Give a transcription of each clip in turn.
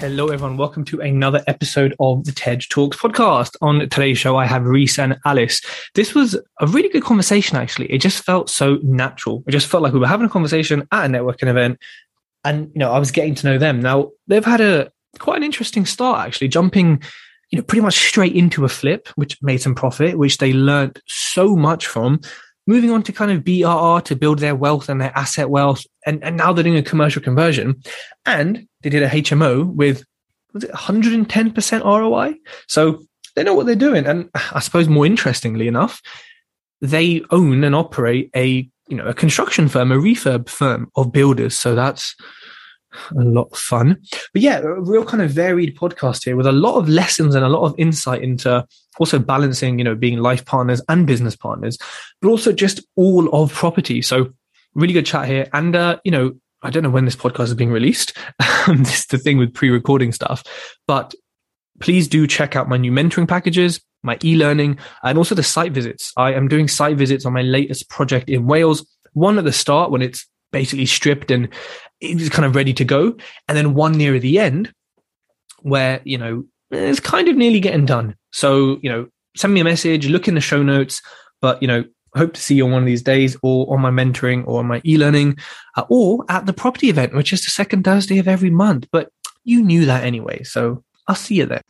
Hello, everyone. Welcome to another episode of the Tej Talks podcast. On today's show, I have Reese and Alice. This was a really good conversation, actually. It just felt so natural. It just felt like we were having a conversation at a networking event, and you know, I was getting to know them. Now, they've had a quite an interesting start, actually, jumping, you know, pretty much straight into a flip, which made some profit, which they learned so much from moving on to kind of BRR to build their wealth and their asset wealth. And, and now they're doing a commercial conversion. And they did a HMO with, was it 110% ROI? So they know what they're doing. And I suppose more interestingly enough, they own and operate a, you know, a construction firm, a refurb firm of builders. So that's, a lot of fun. But yeah, a real kind of varied podcast here with a lot of lessons and a lot of insight into also balancing, you know, being life partners and business partners, but also just all of property. So really good chat here. And, uh, you know, I don't know when this podcast is being released. Um, this is the thing with pre-recording stuff, but please do check out my new mentoring packages, my e-learning, and also the site visits. I am doing site visits on my latest project in Wales. One at the start when it's basically stripped and it's kind of ready to go. And then one near the end where, you know, it's kind of nearly getting done. So, you know, send me a message, look in the show notes, but, you know, hope to see you on one of these days or on my mentoring or on my e-learning uh, or at the property event, which is the second Thursday of every month. But you knew that anyway. So I'll see you there.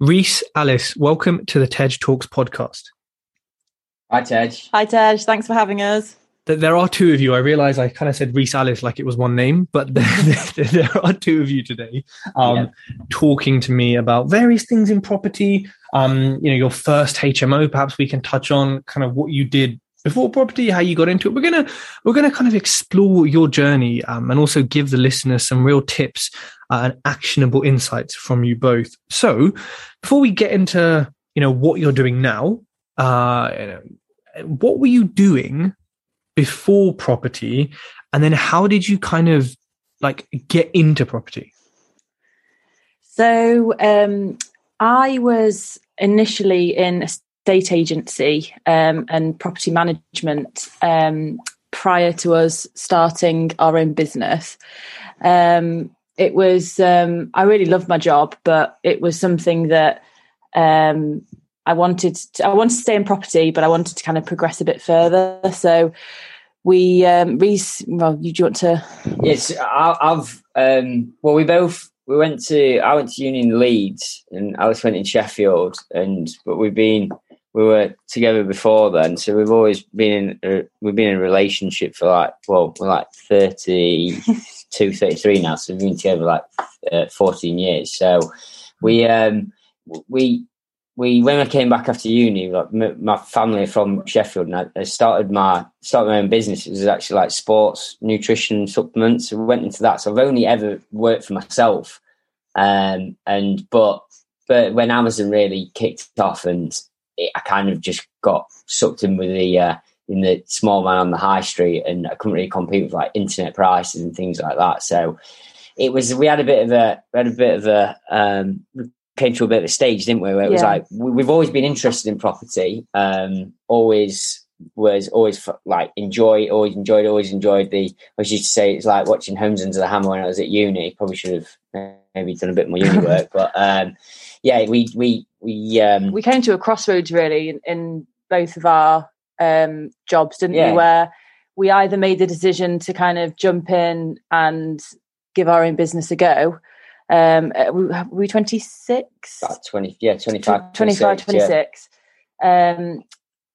Reese, Alice, welcome to the Tej Talks podcast. Hi, Tej. Hi, Tej. Thanks for having us there are two of you. I realize I kind of said Reese Alice like it was one name, but there, are two of you today um, yeah. talking to me about various things in property. Um, you know, your first HMO. Perhaps we can touch on kind of what you did before property, how you got into it. We're gonna we're gonna kind of explore your journey um, and also give the listeners some real tips uh, and actionable insights from you both. So, before we get into you know what you're doing now, uh, what were you doing before property? And then how did you kind of like get into property? So um, i was initially in estate agency um, and property management um, prior to us starting our own business. Um, it was um, i really loved my job but it was something that um, I wanted to, I wanted to stay in property, but I wanted to kind of progress a bit further. So we um Reese, well, you do you want to Yes, I, have um well we both we went to I went to uni in Leeds and Alice went in Sheffield and but we've been we were together before then, so we've always been in a, we've been in a relationship for like well we're like 32, 33 now, so we've been together like uh, fourteen years. So we um we we when I came back after uni, like my family from Sheffield, and I started my started my own business. It was actually like sports nutrition supplements. We went into that. So I've only ever worked for myself, um, and but but when Amazon really kicked off, and it, I kind of just got sucked in with the uh, in the small man on the high street, and I couldn't really compete with like internet prices and things like that. So it was we had a bit of a we had a bit of a um, came to a bit of a stage, didn't we? Where it was like we've always been interested in property, um, always was always like enjoy, always enjoyed, always enjoyed the. I used to say it's like watching Homes Under the Hammer when I was at uni. Probably should have maybe done a bit more uni work, but um, yeah, we we we um, we came to a crossroads really in, in both of our um, jobs, didn't yeah. we? Where we either made the decision to kind of jump in and give our own business a go, um uh, were we 26 about 20 yeah 25 25 26 yeah. um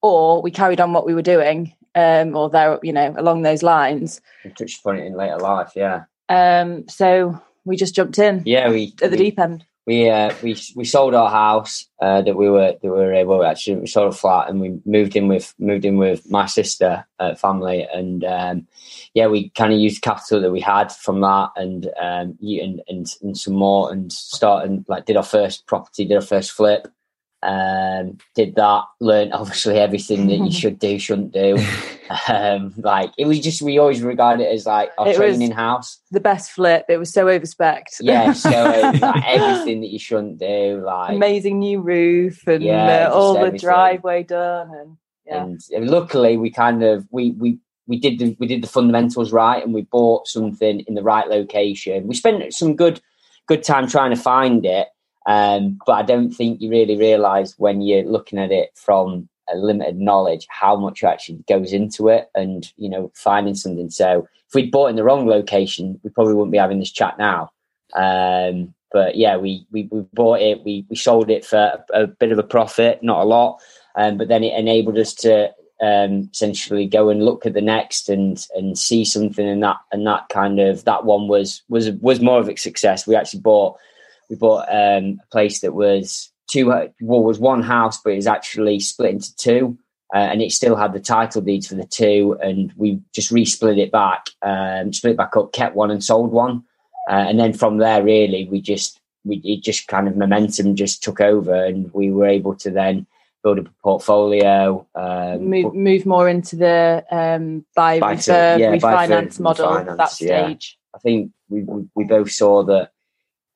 or we carried on what we were doing um or there you know along those lines. We touched upon it in later life yeah. Um so we just jumped in yeah we at the we, deep end we uh, we we sold our house uh, that we were that we were able actually we sold a flat and we moved in with moved in with my sister uh, family. And um, yeah we kind of used capital that we had from that and um and, and and some more and started like did our first property did our first flip Um, did that, learned obviously everything that you should do, shouldn't do. Um, like it was just we always regard it as like our It training house. The best flip. It was so overspec. Yeah, so like, everything that you shouldn't do, like amazing new roof and Yeah, uh, all just the driveway done and yeah. and uh, luckily we kind of we we we did the we did the fundamentals right and we bought something in the right location we spent some good good time trying to find it um but i don't think you really realize when you're looking at it from a limited knowledge how much actually goes into it and you know finding something. So if we'd bought in the wrong location we probably wouldn't be having this chat now. Um but yeah we we, we bought it. We we sold it for a, a bit of a profit not a lot. Um, but then it enabled us to um, essentially go and look at the next and and see something and that and that kind of that one was was was more of a success. We actually bought we bought um, a place that was two well was one house, but it was actually split into two. Uh, and it still had the title deeds for the two, and we just resplit it back, um, split it back up, kept one and sold one, uh, and then from there, really, we just we it just kind of momentum just took over, and we were able to then build up a portfolio. Um, move move more into the um, buy, Buy to- refurb, yeah, buy to refinance model refinance, that yeah. stage. I think we, we we both saw that,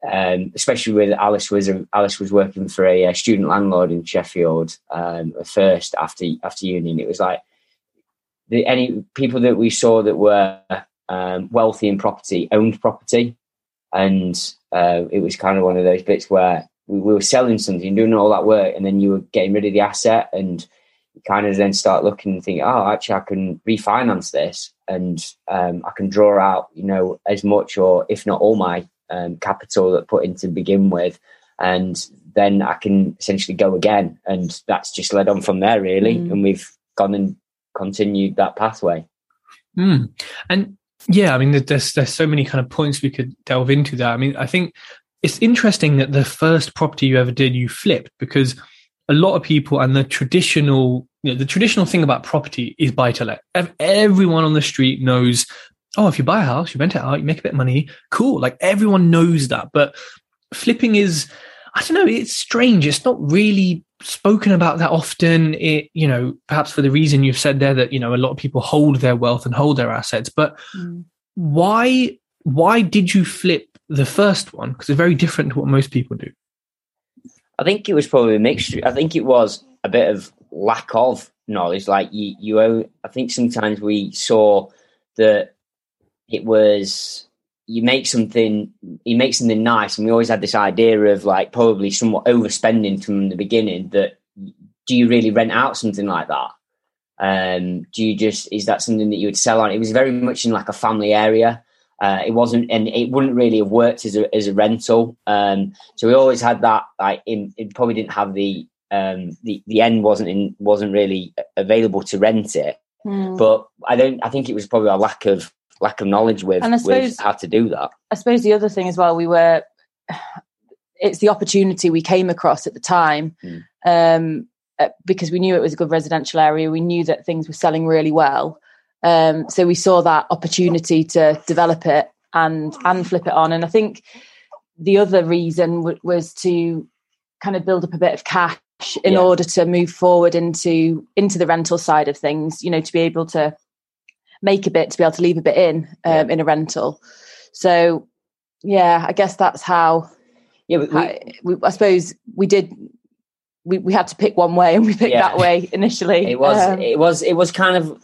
um, especially with Alice was Alice was working for a, uh student landlord in Sheffield um, first after after uni. and It was like the any people that we saw that were um, wealthy in property owned property, and uh, it was kind of one of those bits where we, we were selling something, doing all that work, and then you were getting rid of the asset and you kind of then start looking and think, oh, actually, I can refinance this and um, I can draw out, you know, as much or if not all my um, capital that put in to begin with, and then I can essentially go again, and that's just led on from there, really, Mm. and we've gone and continued that pathway. Mm. And yeah, I mean, there's there's so many kind of points we could delve into that. I mean, I think it's interesting that the first property you ever did, you flipped because a lot of people and the traditional, you know, the traditional thing about property is buy to let. Everyone on the street knows. Oh, if you buy a house, you rent it out, you make a bit of money. Cool. Like everyone knows that. But flipping is, I don't know, it's strange. It's not really spoken about that often. It, you know, perhaps for the reason you've said there that, you know, a lot of people hold their wealth and hold their assets. But Mm. why, why did you flip the first one? Because it's very different to what most people do. I think it was probably a mixture. I think it was a bit of lack of knowledge. Like you, you. I think sometimes we saw that it was you make something, you make something nice, and we always had this idea of like probably somewhat overspending from the beginning. That do you really rent out something like that? Um, do you just is that something that you would sell on? It was very much in like a family area. Uh, it wasn't, and it wouldn't really have worked as a as a rental. Um, so we always had that. Like, in, it probably didn't have the um, the the end wasn't in wasn't really available to rent it. Mm. But I don't. I think it was probably a lack of lack of knowledge with, And I with how to do that. I suppose the other thing as well, we were, it's the opportunity we came across at the time Mm. um, uh, because we knew it was a good residential area. We knew that things were selling really well. Um, so we saw that opportunity to develop it and and flip it on. And I think the other reason w- was to kind of build up a bit of cash in Yeah. order to move forward into into the rental side of things. You know, to be able to make a bit, to be able to leave a bit in um, in a rental. So yeah, I guess that's how. Yeah, we, how we, I suppose we did. We, we had to pick one way, and we picked Yeah. that way initially. it was Um, it was it was kind of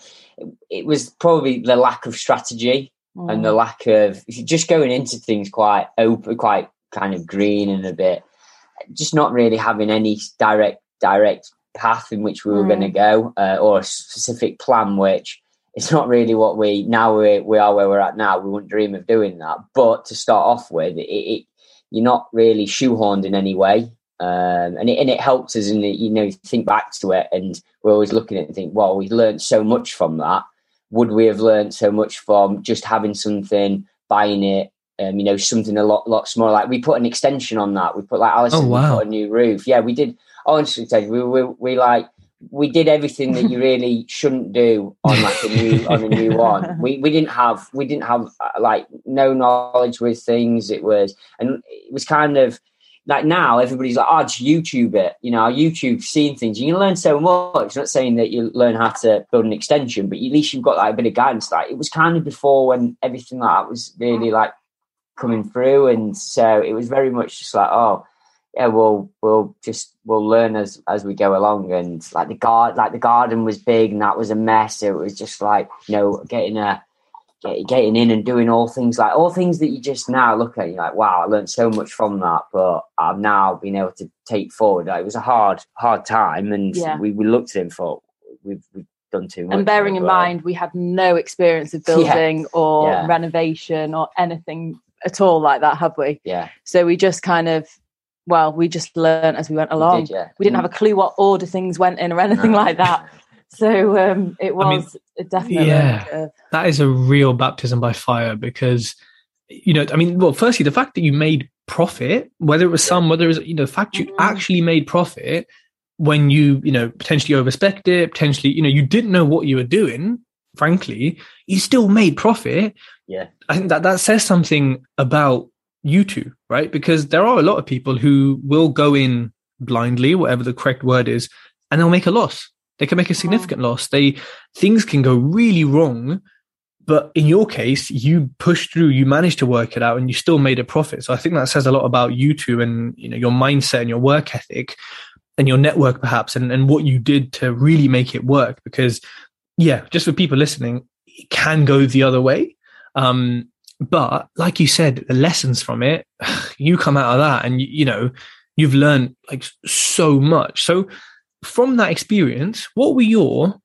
it was probably the lack of strategy and mm. the lack of just going into things quite open, quite kind of green and a bit, just not really having any direct direct path in which we were Mm. going to go uh, or a specific plan, which it's not really what we now we we are where we're at now. We wouldn't dream of doing that, but to start off with, it, it you're not really shoehorned in any way. Um, and it and it helps us, and you know, think back to it, and we're always looking at it and think, well, we learned so much from that would we have learned so much from just having something, buying it, um, you know, something a lot, lot smaller? Like we put an extension on that. We put like Alison, Oh, wow. put a new roof. Yeah, we did. Honestly, Tej, we, we we like we did everything that you really shouldn't do on like a new on a new one. We we didn't have we didn't have uh, like no knowledge with things. It was and it was kind of like now everybody's like, oh, just YouTube it. You know, YouTube seeing things. You can learn so much. I'm not saying that you learn how to build an extension, but at least you've got like a bit of guidance. Like it was kind of before when everything like that was really like coming through, and so it was very much just like, oh, yeah, we'll we'll just we'll learn as as we go along. And like the guard, like the garden was big, and that was a mess. It was just like you know getting a get, getting in and doing all things like all things that you just now look at, you're like, wow, I learned so much from that, but I've now been able to take forward. Like, it was a hard, hard time, and yeah. we, we looked at him for we've, we've done too much. And bearing in mind, we had no experience of building yeah. or yeah. renovation or anything at all like that, have we? Yeah. So we just kind of well, we just learned as we went along. We, did, yeah. we didn't have a clue what order things went in or anything no. like that. So um, it was I mean, definitely. Yeah, that is a real baptism by fire because, you know, I mean, well, firstly, the fact that you made profit, whether it was some, whether it was, you know, the fact you mm-hmm. actually made profit when you, you know, potentially overspec it, potentially, you know, you didn't know what you were doing, frankly, you still made profit. Yeah. I think that that says something about you two, right? Because there are a lot of people who will go in blindly, whatever the correct word is, and they'll make a loss they can make a significant loss. They things can go really wrong, but in your case, you pushed through, you managed to work it out, and you still made a profit. So I think that says a lot about you two and you know your mindset and your work ethic and your network perhaps and, and what you did to really make it work. Because yeah, just for people listening, it can go the other way. Um, but like you said, the lessons from it, you come out of that and you, know, you've learned like so much. So from that experience, what were your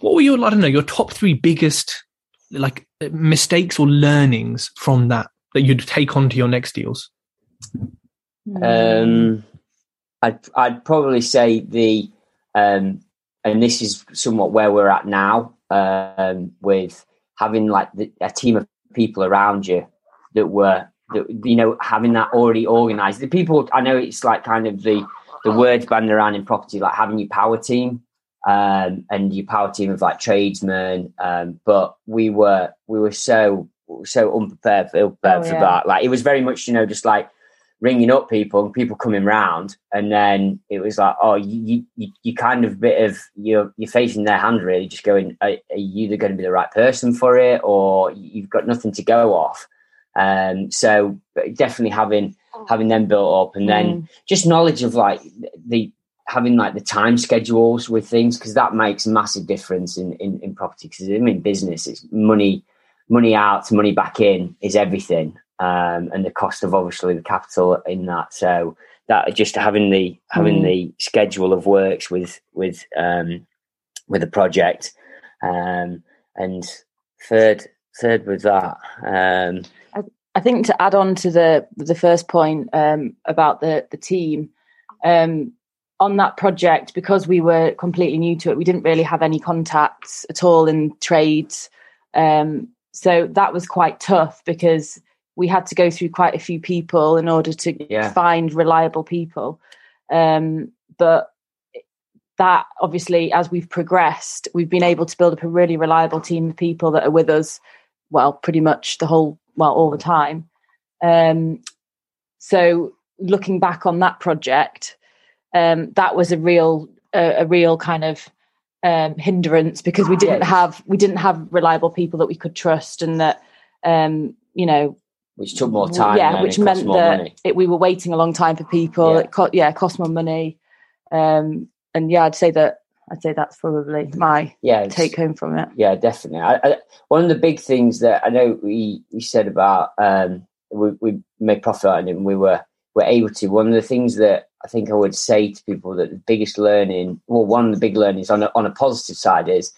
what were your I don't know your top three biggest like mistakes or learnings from that that you'd take on to your next deals? Um, I'd I'd probably say the um, and this is somewhat where we're at now um, with having like the, a team of people around you that were that you know having that already organized. The people I know it's like kind of the the words banded around in property, like having your power team um, and your power team of like tradesmen. Um, but we were we were so so unprepared for, unprepared oh, for that. Like it was very much you know just like ringing up people and people coming round, and then it was like oh you you you kind of bit of you're you're facing their hand really, just going are, are you either going to be the right person for it or you've got nothing to go off. Um, so definitely having having them built up, and then mm. just knowledge of like the having like the time schedules with things because that makes a massive difference in in, in property. Because I mean, business it's money, money out, money back in is everything, um, and the cost of obviously the capital in that. So that just having the having mm. the schedule of works with with um, with a project, um, and third third with that. Um, I think to add on to the the first point um, about the the team um, on that project because we were completely new to it, we didn't really have any contacts at all in trades. Um, so that was quite tough because we had to go through quite a few people in order to yeah. find reliable people. Um, but that obviously, as we've progressed, we've been able to build up a really reliable team of people that are with us. Well, pretty much the whole well all the time. Um, so looking back on that project, um, that was a real a, a real kind of um, hindrance because we didn't have we didn't have reliable people that we could trust and that um, you know which took more time yeah which meant that it, we were waiting a long time for people yeah. it co- yeah cost more money um, and yeah i'd say that I'd say that's probably my yeah, take home from it. Yeah, definitely. I, I, one of the big things that I know we, we said about um, we, we made profit on it and we were were able to. One of the things that I think I would say to people that the biggest learning, well, one of the big learnings on a, on a positive side is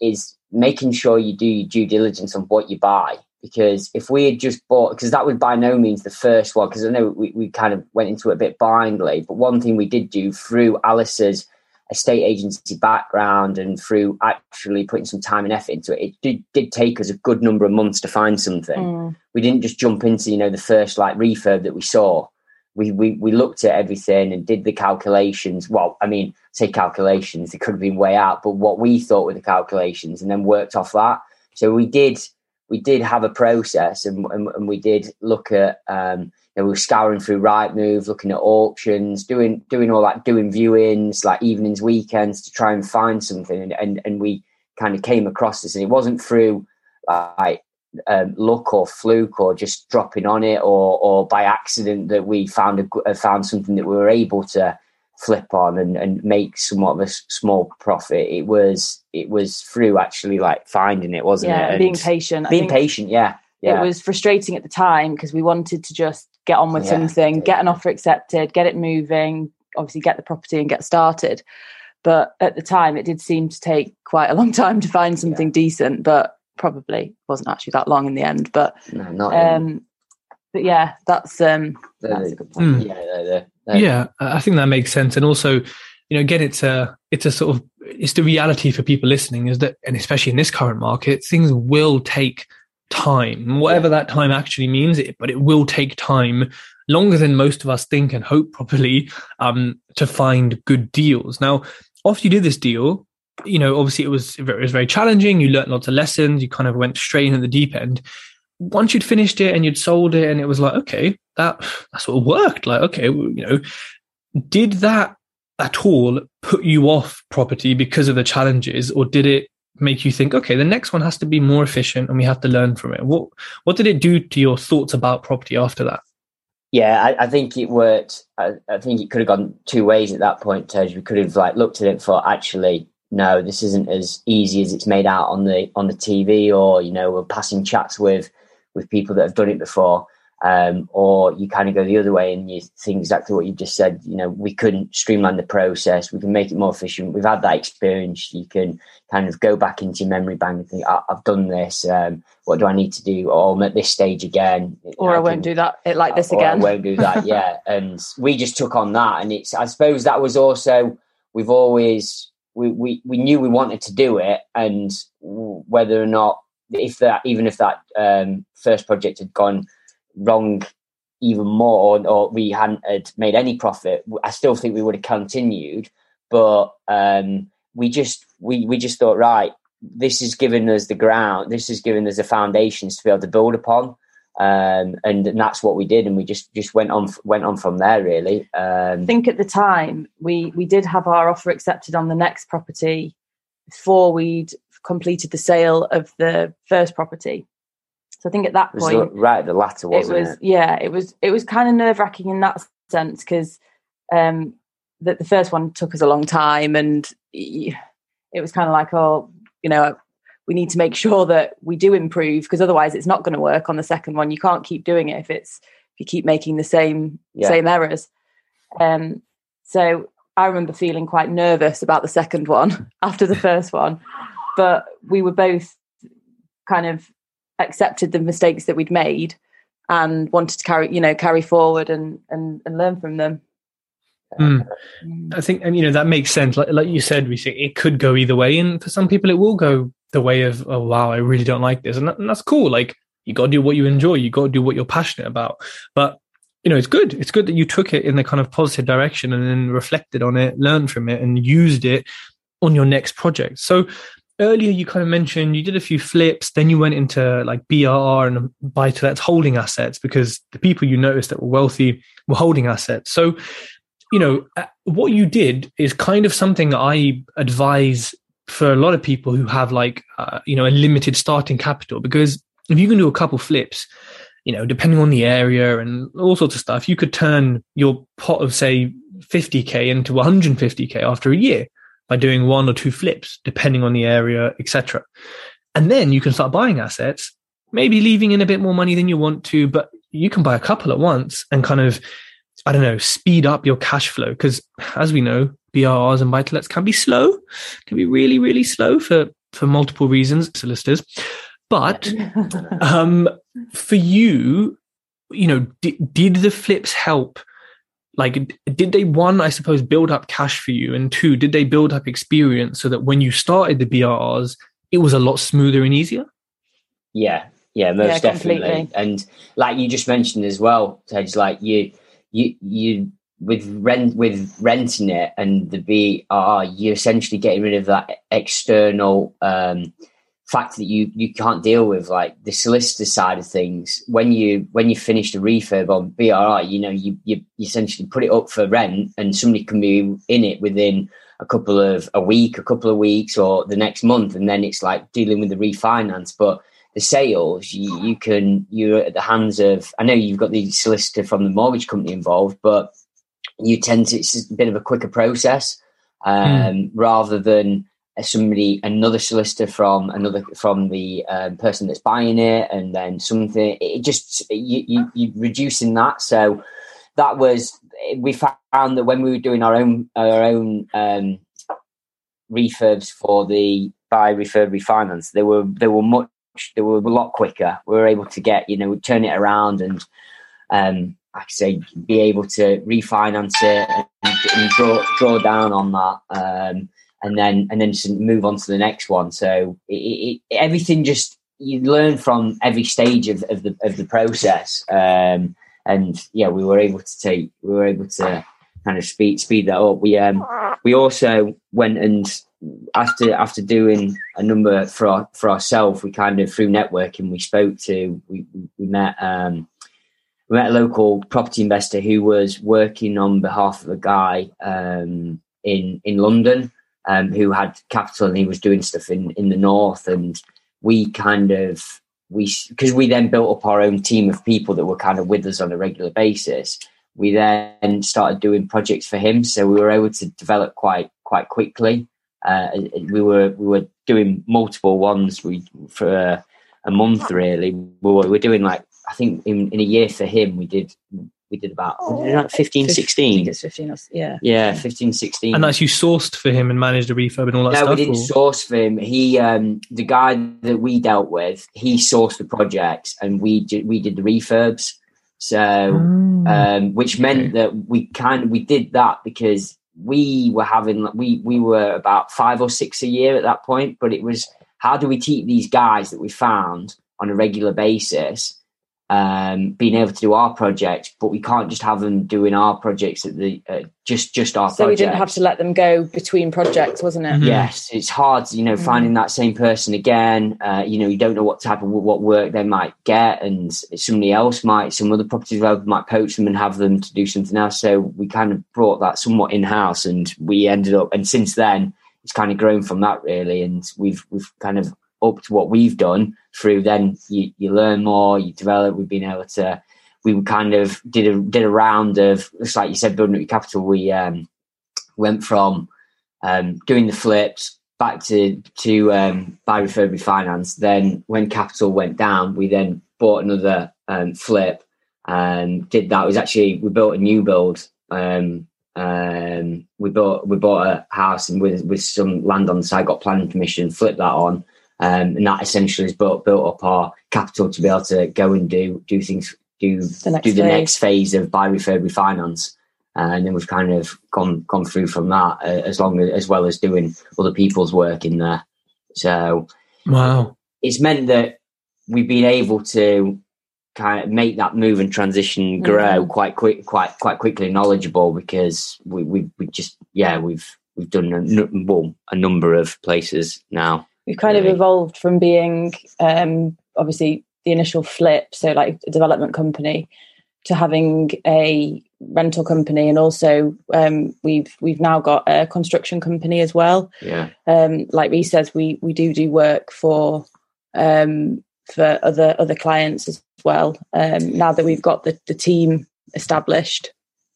is making sure you do your due diligence on what you buy. Because if we had just bought, because that was by no means the first one, because I know we, we kind of went into it a bit blindly, but one thing we did do through Alice's estate agency background and through actually putting some time and effort into it, it did, did take us a good number of months to find something. Mm. We didn't just jump into, you know, the first like refurb that we saw. We, we we looked at everything and did the calculations. Well, I mean, say calculations, it could have been way out, but what we thought were the calculations and then worked off that. So we did we did have a process, and and, and we did look at. Um, you know, we were scouring through Rightmove, looking at auctions, doing doing all that, doing viewings, like evenings, weekends, to try and find something. And and, and we kind of came across this, and it wasn't through like um, luck or fluke or just dropping on it or or by accident that we found a uh, found something that we were able to flip on and, and make somewhat of a small profit. It was it was through actually like finding it, wasn't yeah, it? And being patient. being patient, yeah. Yeah. It was frustrating at the time because we wanted to just get on with Yeah. something, get an offer accepted, get it moving, obviously get the property and get started. But at the time, it did seem to take quite a long time to find something decent, but probably wasn't actually that long in the end. But no, um, but yeah, that's um, that's a good point. Mm. yeah, yeah i think that makes sense. And also you know again it's a it's a sort of it's the reality for people listening is that and especially in this current market things will take time whatever that time actually means it but it will take time longer than most of us think and hope properly um to find good deals. Now after you did this deal you know obviously it was it was very challenging. You learned lots of lessons. You kind of went straight in at the deep end once you'd finished it and you'd sold it and it was like okay that that sort of worked like okay you know did that at all put you off property because of the challenges or did it make you think okay the next one has to be more efficient and we have to learn from it what what did it do to your thoughts about property after that Yeah, I, I think it worked. I, I think it could have gone two ways at that point. We could have like looked at it for actually, no, this isn't as easy as it's made out on the on the TV, or you know, we're passing chats with with people that have done it before. Um, or you kind of go the other way and you think exactly what you just said. You know, we couldn't streamline the process. We can make it more efficient. We've had that experience. You can kind of go back into your memory bank and think, I- I've done this. Um, what do I need to do? Or I'm at this stage again. Or I, can- won't do that it like this or again. I won't do that. Yeah, and we just took on that, and it's. I suppose that was also we've always we we we knew we wanted to do it, and whether or not if that even if that um, first project had gone wrong even more, or, we hadn't had made any profit, I still think we would have continued. But um, we just we we just thought right. This has given us the ground. This has given us the foundations to be able to build upon um, and, and that's what we did, and we just just went on went on from there. Really, um, I think at the time we we did have our offer accepted on the next property before we'd completed the sale of the first property. So I think at that it was point right the latter, wasn't it? was yeah it was it was kind of nerve wracking in that sense because um the, the first one took us a long time and it was kind of like oh you know we need to make sure that we do improve because otherwise it's not going to work on the second one you can't keep doing it if it's if you keep making the same Yeah. same errors um so i remember feeling quite nervous about the second one after the first one but we were both kind of accepted the mistakes that we'd made and wanted to carry you know carry forward and and, and learn from them Mm. I think, and you know, that makes sense. Like, like you said, we think it could go either way, and for some people, it will go the way of, oh wow, I really don't like this, and, that, and that's cool. Like, you got to do what you enjoy, you got to do what you're passionate about. But you know, it's good. It's good that you took it in the kind of positive direction and then reflected on it, learned from it, and used it on your next project. So earlier, you kind of mentioned you did a few flips, then you went into like BRR and buy to let holding assets because the people you noticed that were wealthy were holding assets. So you know, uh, what you did is kind of something I advise for a lot of people who have like, uh, you know, a limited starting capital, because if you can do a couple flips, you know, depending on the area and all sorts of stuff, you could turn your pot of say 50k into 150k after a year by doing one or two flips, depending on the area, etc. And then you can start buying assets, maybe leaving in a bit more money than you want to, but you can buy a couple at once and kind of I don't know, speed up your cash flow. Because as we know, BRRs and buy to lets can be slow, can be really, really slow for, for multiple reasons, solicitors. But um, for you, you know, did, did the flips help? Like, did they, one, I suppose, build up cash for you? And two, did they build up experience so that when you started the BRRs, it was a lot smoother and easier? Yeah, yeah, most Yeah, definitely. completely. And like you just mentioned as well, Tej, like you, you, you with rent with renting it and the BR, you're essentially getting rid of that external um, fact that you you can't deal with like the solicitor side of things when you when you finish the refurb on BRI, you know you, you essentially put it up for rent and somebody can be in it within a couple of a week, a couple of weeks, or the next month, and then it's like dealing with the refinance. But the sales, you, you can you're at the hands of. I know you've got the solicitor from the mortgage company involved, but you tend to it's a bit of a quicker process um, mm. rather than somebody another solicitor from another from the um, person that's buying it and then something it just you, you you reducing that so that was we found that when we were doing our own our own um, refurbs for the buy refurb refinance they were they were much they were a lot quicker we were able to get you know turn it around and um like I say, be able to refinance it and, and draw draw down on that. Um, and then and then move on to the next one. So it, it, everything just you learn from every stage of, of the of the process. Um, and yeah, we were able to take we were able to kind of speed speed that up. We um we also went and after after doing a number for our, for ourselves, we kind of through networking we spoke to we we met um we met a local property investor who was working on behalf of a guy um in in London um, who had capital and he was doing stuff in, in the north. And we kind of, we, because we then built up our own team of people that were kind of with us on a regular basis. We then started doing projects for him. So we were able to develop quite, quite quickly. Uh, we were, we were doing multiple ones we, for a, a month really. We were, we were doing like, I think in, in a year for him, we did we did about oh, 15, 16. it's 15 or, yeah. Yeah, 15, 16. And that's you sourced for him and managed the refurb and all that no, stuff? we didn't or? source for him. He, um, the guy that we dealt with, he sourced the projects and we did, we did the refurbs. So, mm. um, which meant okay. that we kind of, we did that because we were having, we, we were about five or six a year at that point, but it was, how do we keep these guys that we found on a regular basis um, being able to do our project, but we can't just have them doing our projects at the uh, just just our. So projects. we didn't have to let them go between projects, wasn't it? Mm-hmm. Yes, it's hard, you know, mm-hmm. finding that same person again. Uh, you know, you don't know what type of what work they might get, and somebody else might, some other property developer might poach them and have them to do something else. So we kind of brought that somewhat in house, and we ended up, and since then it's kind of grown from that really, and we've we've kind of upped what we've done through then you, you learn more, you develop. We've been able to, we kind of did a did a round of just like you said, building up your capital. We um, went from um, doing the flips back to to um, buy refurb refinance. Then when capital went down, we then bought another um, flip and did that. It was actually we built a new build. Um, um, we bought we bought a house and with with some land on the side, got planning permission, flipped that on, um, and that essentially has built built up our capital to be able to go and do do things do the do the phase. next phase of buy refurb refinance. Uh, and then we've kind of gone gone through from that uh, as long as, as well as doing other people's work in there. So wow, it's meant that we've been able to kind of make that move and transition grow mm. quite quick, quite quite quickly, knowledgeable because we we, we just yeah we've we've done a, well, a number of places now we've kind really? of evolved from being um, obviously the initial flip, so like a development company, to having a rental company, and also um, we've we've now got a construction company as well. Yeah. Um, like Reece says, we we do do work for um, for other other clients as well. Um, now that we've got the the team established,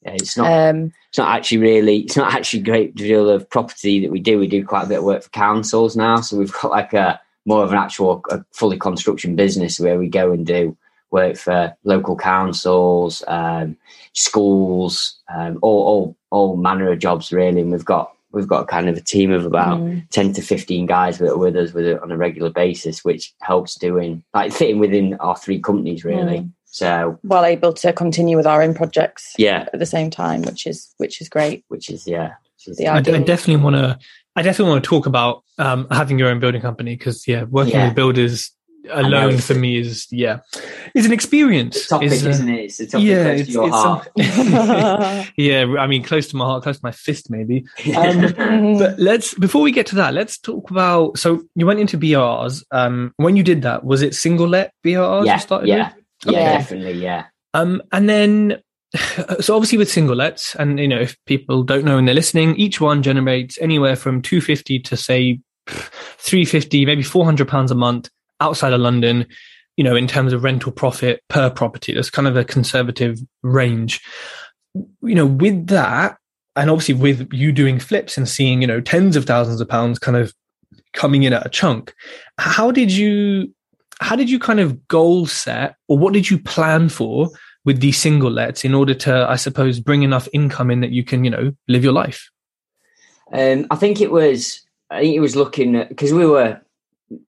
yeah, it's not. Um, it's not actually really. It's not actually a great deal of property that we do. We do quite a bit of work for councils now, so we've got like a more of an actual a fully construction business where we go and do work for local councils, um, schools, um, all, all all manner of jobs really. And we've got we've got kind of a team of about mm. ten to fifteen guys that are with us with on a regular basis, which helps doing like fitting within our three companies really. Mm. So while able to continue with our own projects, yeah, at the same time, which is which is great. Which is yeah. Which is I, I, definitely want to. I definitely want to talk about um, having your own building company because yeah, working yeah. with builders alone for me is yeah, is an experience. It's topic, is, uh, isn't it? It's a topic yeah, close to your heart. yeah, I mean, close to my heart, close to my fist, maybe. Um, but let's before we get to that, let's talk about. So you went into BRs. Um, when you did that, was it single let BRs? Yeah, you started yeah, with? Yeah, definitely, yeah. Um, and then so obviously with single lets and you know if people don't know and they're listening each one generates anywhere from 250 to say 350 maybe 400 pounds a month outside of london you know in terms of rental profit per property. That's kind of a conservative range. You know with that and obviously with you doing flips and seeing you know tens of thousands of pounds kind of coming in at a chunk how did you how did you kind of goal set or what did you plan for with these single lets in order to, I suppose, bring enough income in that you can, you know, live your life? Um, I think it was. I think it was looking because we were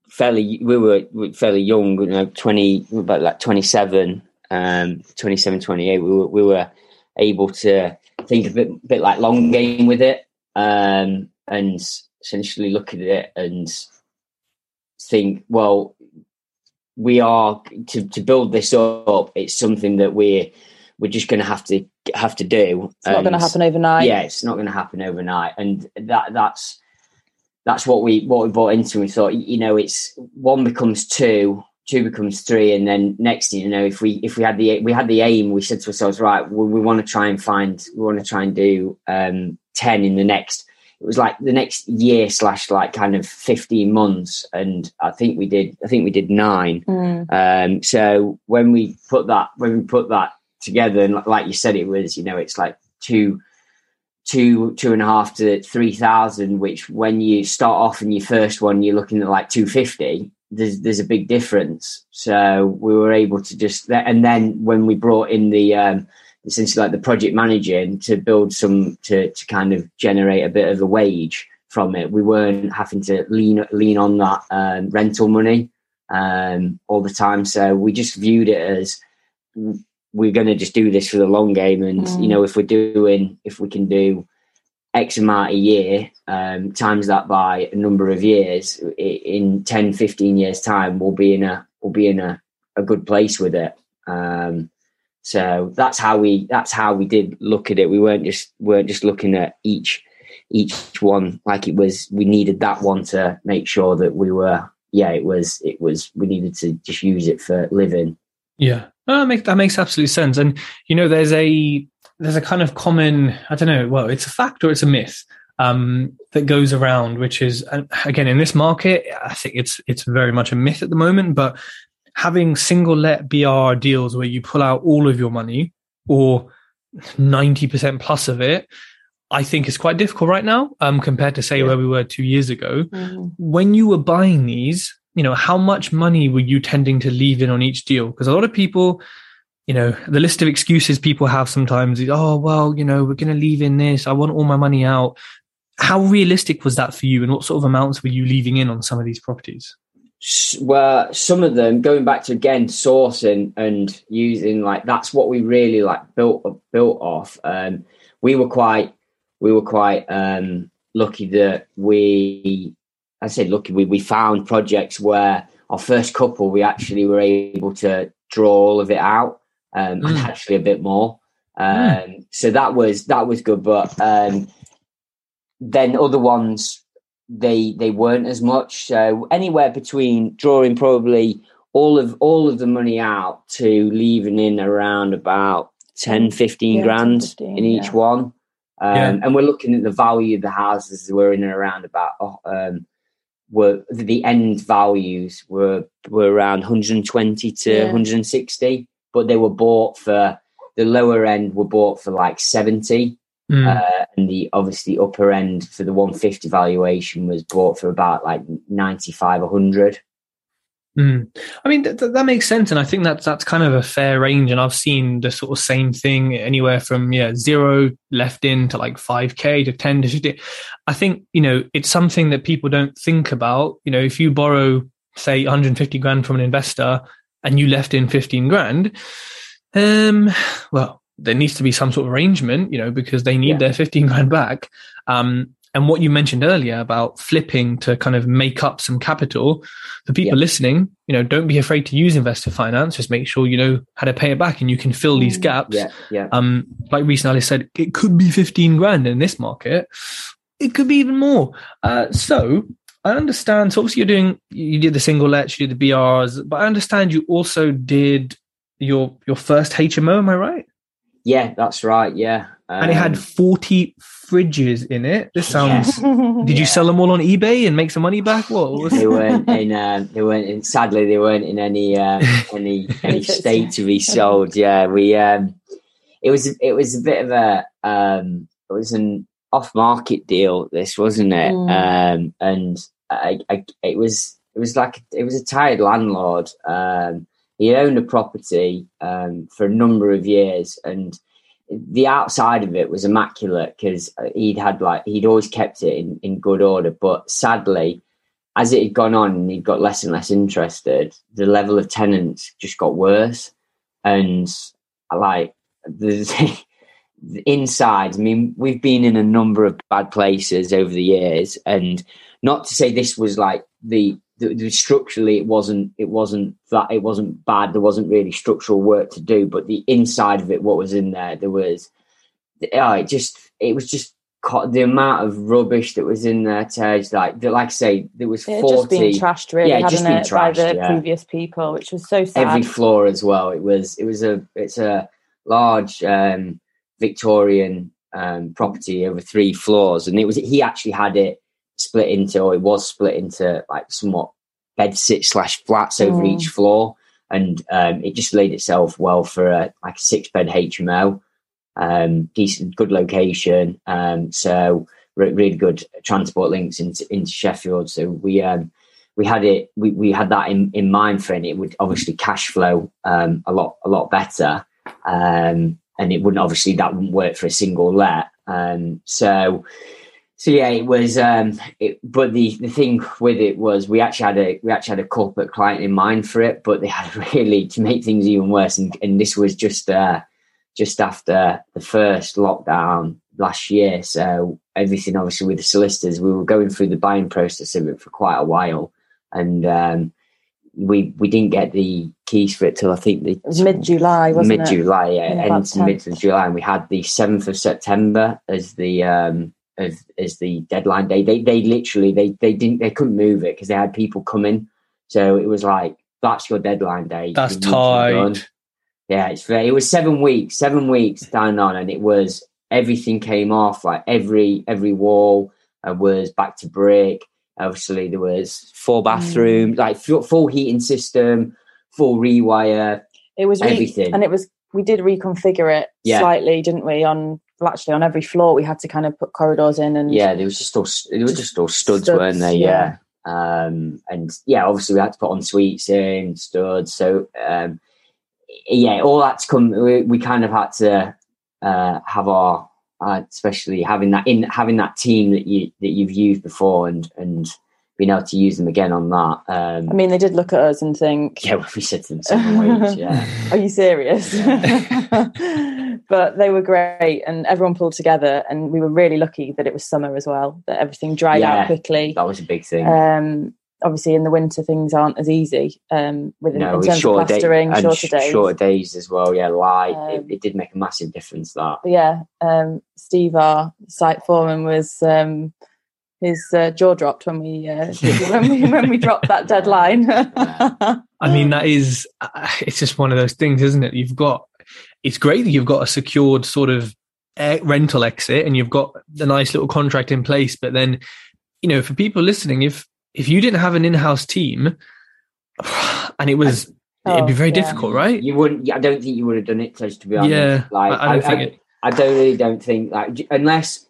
fairly we were fairly young, you know, twenty about like 27, um, 27, 28. We were we were able to think a bit bit like long game with it, um, and essentially look at it and think, well, we are to, to build this up. It's something that we're we're just going to have to have to do. It's not going to happen overnight. Yeah, it's not going to happen overnight, and that that's that's what we what we bought into. We thought, you know, it's one becomes two, two becomes three, and then next, you know, if we if we had the we had the aim, we said to ourselves, right, we, we want to try and find, we want to try and do um, ten in the next it was like the next year slash like kind of 15 months and i think we did i think we did nine. Mm. um, so when we put that when we put that together and like you said it was you know it's like two two two and a half to three thousand which when you start off in your first one you're looking at like 250 there's there's a big difference. So we were able to just and then when we brought in the um, essentially like the project managing to build some to to kind of generate a bit of a wage from it. We weren't having to lean lean on that um, rental money um, all the time, so we just viewed it as we're going to just do this for the long game. And mm. you know, if we're doing if we can do X amount a year, um, times that by a number of years, in 10, 15 years time, we'll be in a we'll be in a, a good place with it. Um, so that's how we that's how we did look at it. We weren't just weren't just looking at each each one like it was. We needed that one to make sure that we were yeah. It was it was we needed to just use it for living. Yeah, that makes that makes absolute sense. And you know, there's a there's a kind of common I don't know. Well, it's a fact or it's a myth. Um, that goes around, which is again in this market, I think it's it's very much a myth at the moment. But having single let BR deals where you pull out all of your money or 90% plus of it, I think is quite difficult right now um, compared to say yeah. where we were two years ago. Mm-hmm. When you were buying these, you know, how much money were you tending to leave in on each deal? Because a lot of people, you know, the list of excuses people have sometimes is, oh, well, you know, we're going to leave in this. I want all my money out. How realistic was that for you? And what sort of amounts were you leaving in on some of these properties? Where some of them going back to again sourcing and using like that's what we really like built built off um we were quite we were quite um lucky that we i said lucky we, we found projects where our first couple we actually were able to draw all of it out um mm. and actually a bit more um mm. so that was that was good but um then other ones they they weren't as much. So anywhere between drawing probably all of all of the money out to leaving in around about 10, 15 yeah, grand 15, in each yeah. one. Um, yeah. And we're looking at the value of the houses. We're in and around about oh, um, were the end values were were around 120 to 160, but they were bought for the lower end were bought for like 70 Mm. Uh, and the obviously upper end for the 150 valuation was bought for about like 95, 100. Mm. I mean, th- that makes sense. And I think that's, that's kind of a fair range. And I've seen the sort of same thing anywhere from, yeah, zero left in to like 5K to 10 to 50. I think, you know, it's something that people don't think about. You know, if you borrow, say, 150 grand from an investor and you left in 15 grand, um, well, there needs to be some sort of arrangement, you know, because they need yeah. their 15 grand back. Um, and what you mentioned earlier about flipping to kind of make up some capital for people Yeah. listening you know don't be afraid to use investor finance just make sure you know how to pay it back and you can fill these Mm. gaps Yeah, yeah. um like recently alice said it could be 15 grand in this market it could be even more uh so I understand. So obviously you're doing, you did the single lets, you did the BRs, but I understand you also did your your first HMO. Am I right? Yeah, that's right. Yeah, and it had Um, 40 fridges in it. This sounds. Did you Yeah. sell them all on eBay and make some money back? What was? they weren't in. Uh, they weren't in. Sadly, they weren't in any uh, any any state to be sold. Yeah, we. Um, it was. It was a bit of a. Um, it was an off market deal. This wasn't it? Um, and I, I. It was. It was like it was a tired landlord. Um, he owned a property um, for a number of years, and the outside of it was immaculate because he'd had like he'd always kept it in, in good order. But sadly, as it had gone on and he'd got less and less interested, the level of tenants just got worse. And like the, the inside, I mean, we've been in a number of bad places over the years, and not to say this was like the, the, the structurally it wasn't it wasn't that it wasn't bad. There wasn't really structural work to do, but the inside of it, what was in there, there was. Oh, it just it was just the amount of rubbish that was in there, Tej. Like, like I say, there was It forty. just been trashed, really, Yeah, just been it, by the yeah. previous people, which was so sad. every floor as well. It was it was a it's a large um, Victorian um, property over three floors, and it was he actually had it split into or it was split into like somewhat bed sit slash flats over Mm. each floor, and um, it just laid itself well for a like a six bed HMO. Um, decent, good location. Um, so re- really good transport links into into Sheffield. So we um, we had it we, we had that in, in mind for it. and It would obviously cash flow um, a lot a lot better, um, and it wouldn't obviously that wouldn't work for a single let. Um, so so yeah, it was. Um, it, but the the thing with it was we actually had a we actually had a corporate client in mind for it, but they had really to make things even worse, and, and this was just uh, just after the first lockdown last year. So everything, obviously, with the solicitors, we were going through the buying process of it for quite a while, and um, we we didn't get the keys for it till I think the mid July, wasn't mid it? July, yeah, end 10th. mid of July, and we had the seventh of September as the um as as the deadline day. They they literally they they didn't they couldn't move it because they had people coming, so it was like that's your deadline day. That's You need to be done. tight. Yeah, it's very. It was seven weeks, seven weeks down on, and it was everything came off. Like every every wall uh, was back to brick. Obviously, there was four bathrooms, like full, full heating system, full rewire. It was re- everything. and it was. We did reconfigure it Yeah. slightly, didn't we? On well, actually on every floor, we had to kind of put corridors in and Yeah, there was just all there was just all studs, Studs, weren't they? Yeah. Um, and yeah, obviously we had to put en suites in studs. So um, yeah, all that's come. We, we kind of had to uh, have our, uh, especially having that in having that team that you that you've used before and and being able to use them again on that. Um, I mean, they did look at us and think, yeah, we said to them seven weeks. Yeah, "Are you serious?" but they were great, and everyone pulled together, and we were really lucky that it was summer as well. That everything dried Yeah. out quickly. that was a big thing. Um, obviously, in the winter, things aren't as easy. Um, with in no, terms with of shorter, day- shorter days. shorter days as well. Yeah, light. it, Um, it did make a massive difference. That yeah, um, Steve, our site foreman, was um, his uh, jaw dropped when we uh, when we when we dropped that deadline. I mean, that is, uh, it's just one of those things, isn't it? You've got, it's great that you've got a secured sort of rental exit and you've got the nice little contract in place. But then, you know, for people listening, if, if you didn't have an in-house team and it was, it'd be Oh, very yeah. difficult, right? you wouldn't. I don't think you would have done it. Close to be honest. Yeah, like I- I don't think it- I don't really don't think like unless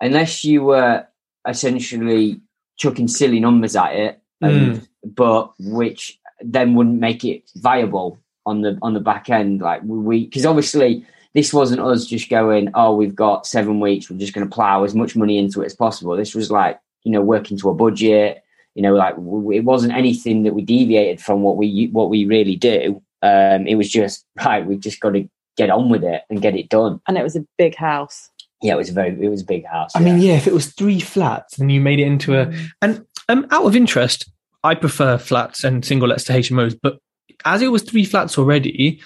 unless you were essentially chucking silly numbers at it, and, Mm. but which then wouldn't make it viable on the on the back end. Like we because obviously this wasn't us just going, oh, we've got seven weeks, we're just going to plow as much money into it as possible. This was like you know working to a budget. You know, like w- it wasn't anything that we deviated from what we what we really do. Um, it was just right. We've just got to get on with it and get it done. and it was a big house. Yeah, it was a very it was a big house. I mean, yeah, if it was three flats and you made it into a and um, out of interest, I prefer flats and single lets to HMOs, but as it was three flats already,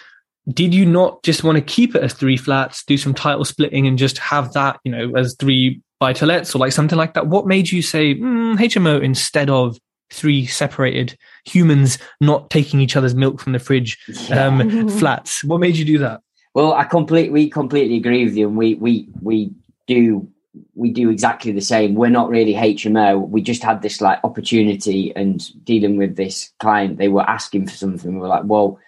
did you not just want to keep it as three flats, do some title splitting, and just have that, you know, as three buy to lets or like something like that? What made you say mm, HMO instead of three separated humans not taking each other's milk from the fridge um, flats? What made you do that? Well, I complete we completely agree with you, and we we we do we do exactly the same. We're not really HMO. We just had this like opportunity and dealing with this client, they were asking for something. We were like, well,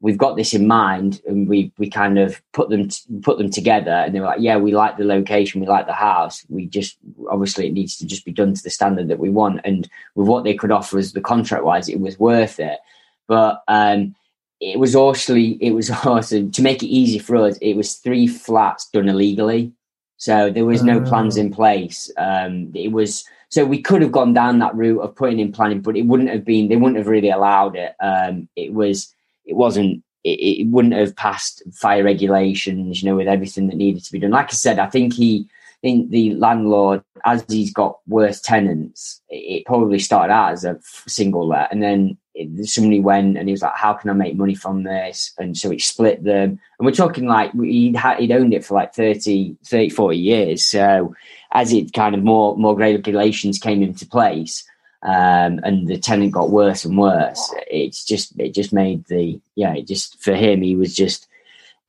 we've got this in mind, and we we kind of put them t- put them together, and they were like, yeah, we like the location, we like the house. We just obviously it needs to just be done to the standard that we want, and with what they could offer us the contract wise, it was worth it. But um, it was also it was also to make it easy for us. It was three flats done illegally, so there was no plans in place. Um, it was so we could have gone down that route of putting in planning, but it wouldn't have been. They wouldn't have really allowed it. Um, it was it wasn't it, it, wouldn't have passed fire regulations. You know, with everything that needed to be done. Like I said, I think he. I think the landlord, as he's got worse tenants, it probably started out as a single let, and then somebody went and he was like, "How can I make money from this?" And so he split them. And we're talking like he'd had, he'd owned it for like 30, 30, 40 years. So as it kind of more more regulations came into place, um, and the tenant got worse and worse, it's just it just made the yeah. It just for him, he was just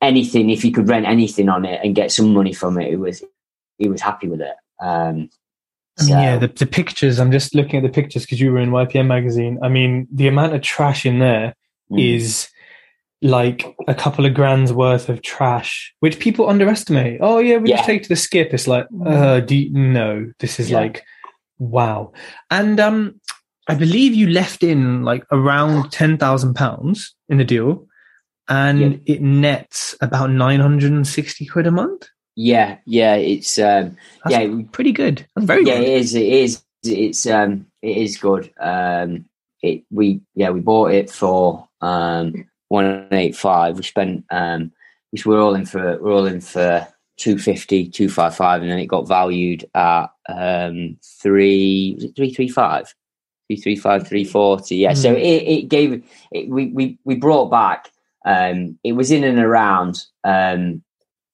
anything if he could rent anything on it and get some money from it, it was he was happy with it. Um, I mean, so, yeah, the, the pictures. I'm just looking at the pictures because you were in YPN magazine. I mean, the amount of trash in there mm. is like a couple of grand's worth of trash, which people underestimate. Oh yeah, we yeah. just take to the skip. It's like, mm. uh, do you, no, this is yeah. like, wow. And um, I believe you left in like around ten thousand pounds in the deal, and yeah. it nets about nine hundred and sixty quid a month. Yeah, yeah, it's um, That's yeah, pretty good. That's very yeah, good. it is. It is. It's um, it is good. Um, it we yeah we bought it for um one eight five. We spent um, we were all in for we're all in for 250, 255, and then it got valued at um three was it three three five. 335 340 yeah mm. so it, it gave it, we, we we brought back um it was in and around um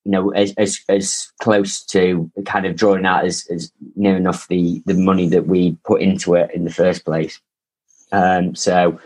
you know, as, as, as close to kind of drawing out as, as near enough the, the money that we put into it in the first place. Um, so,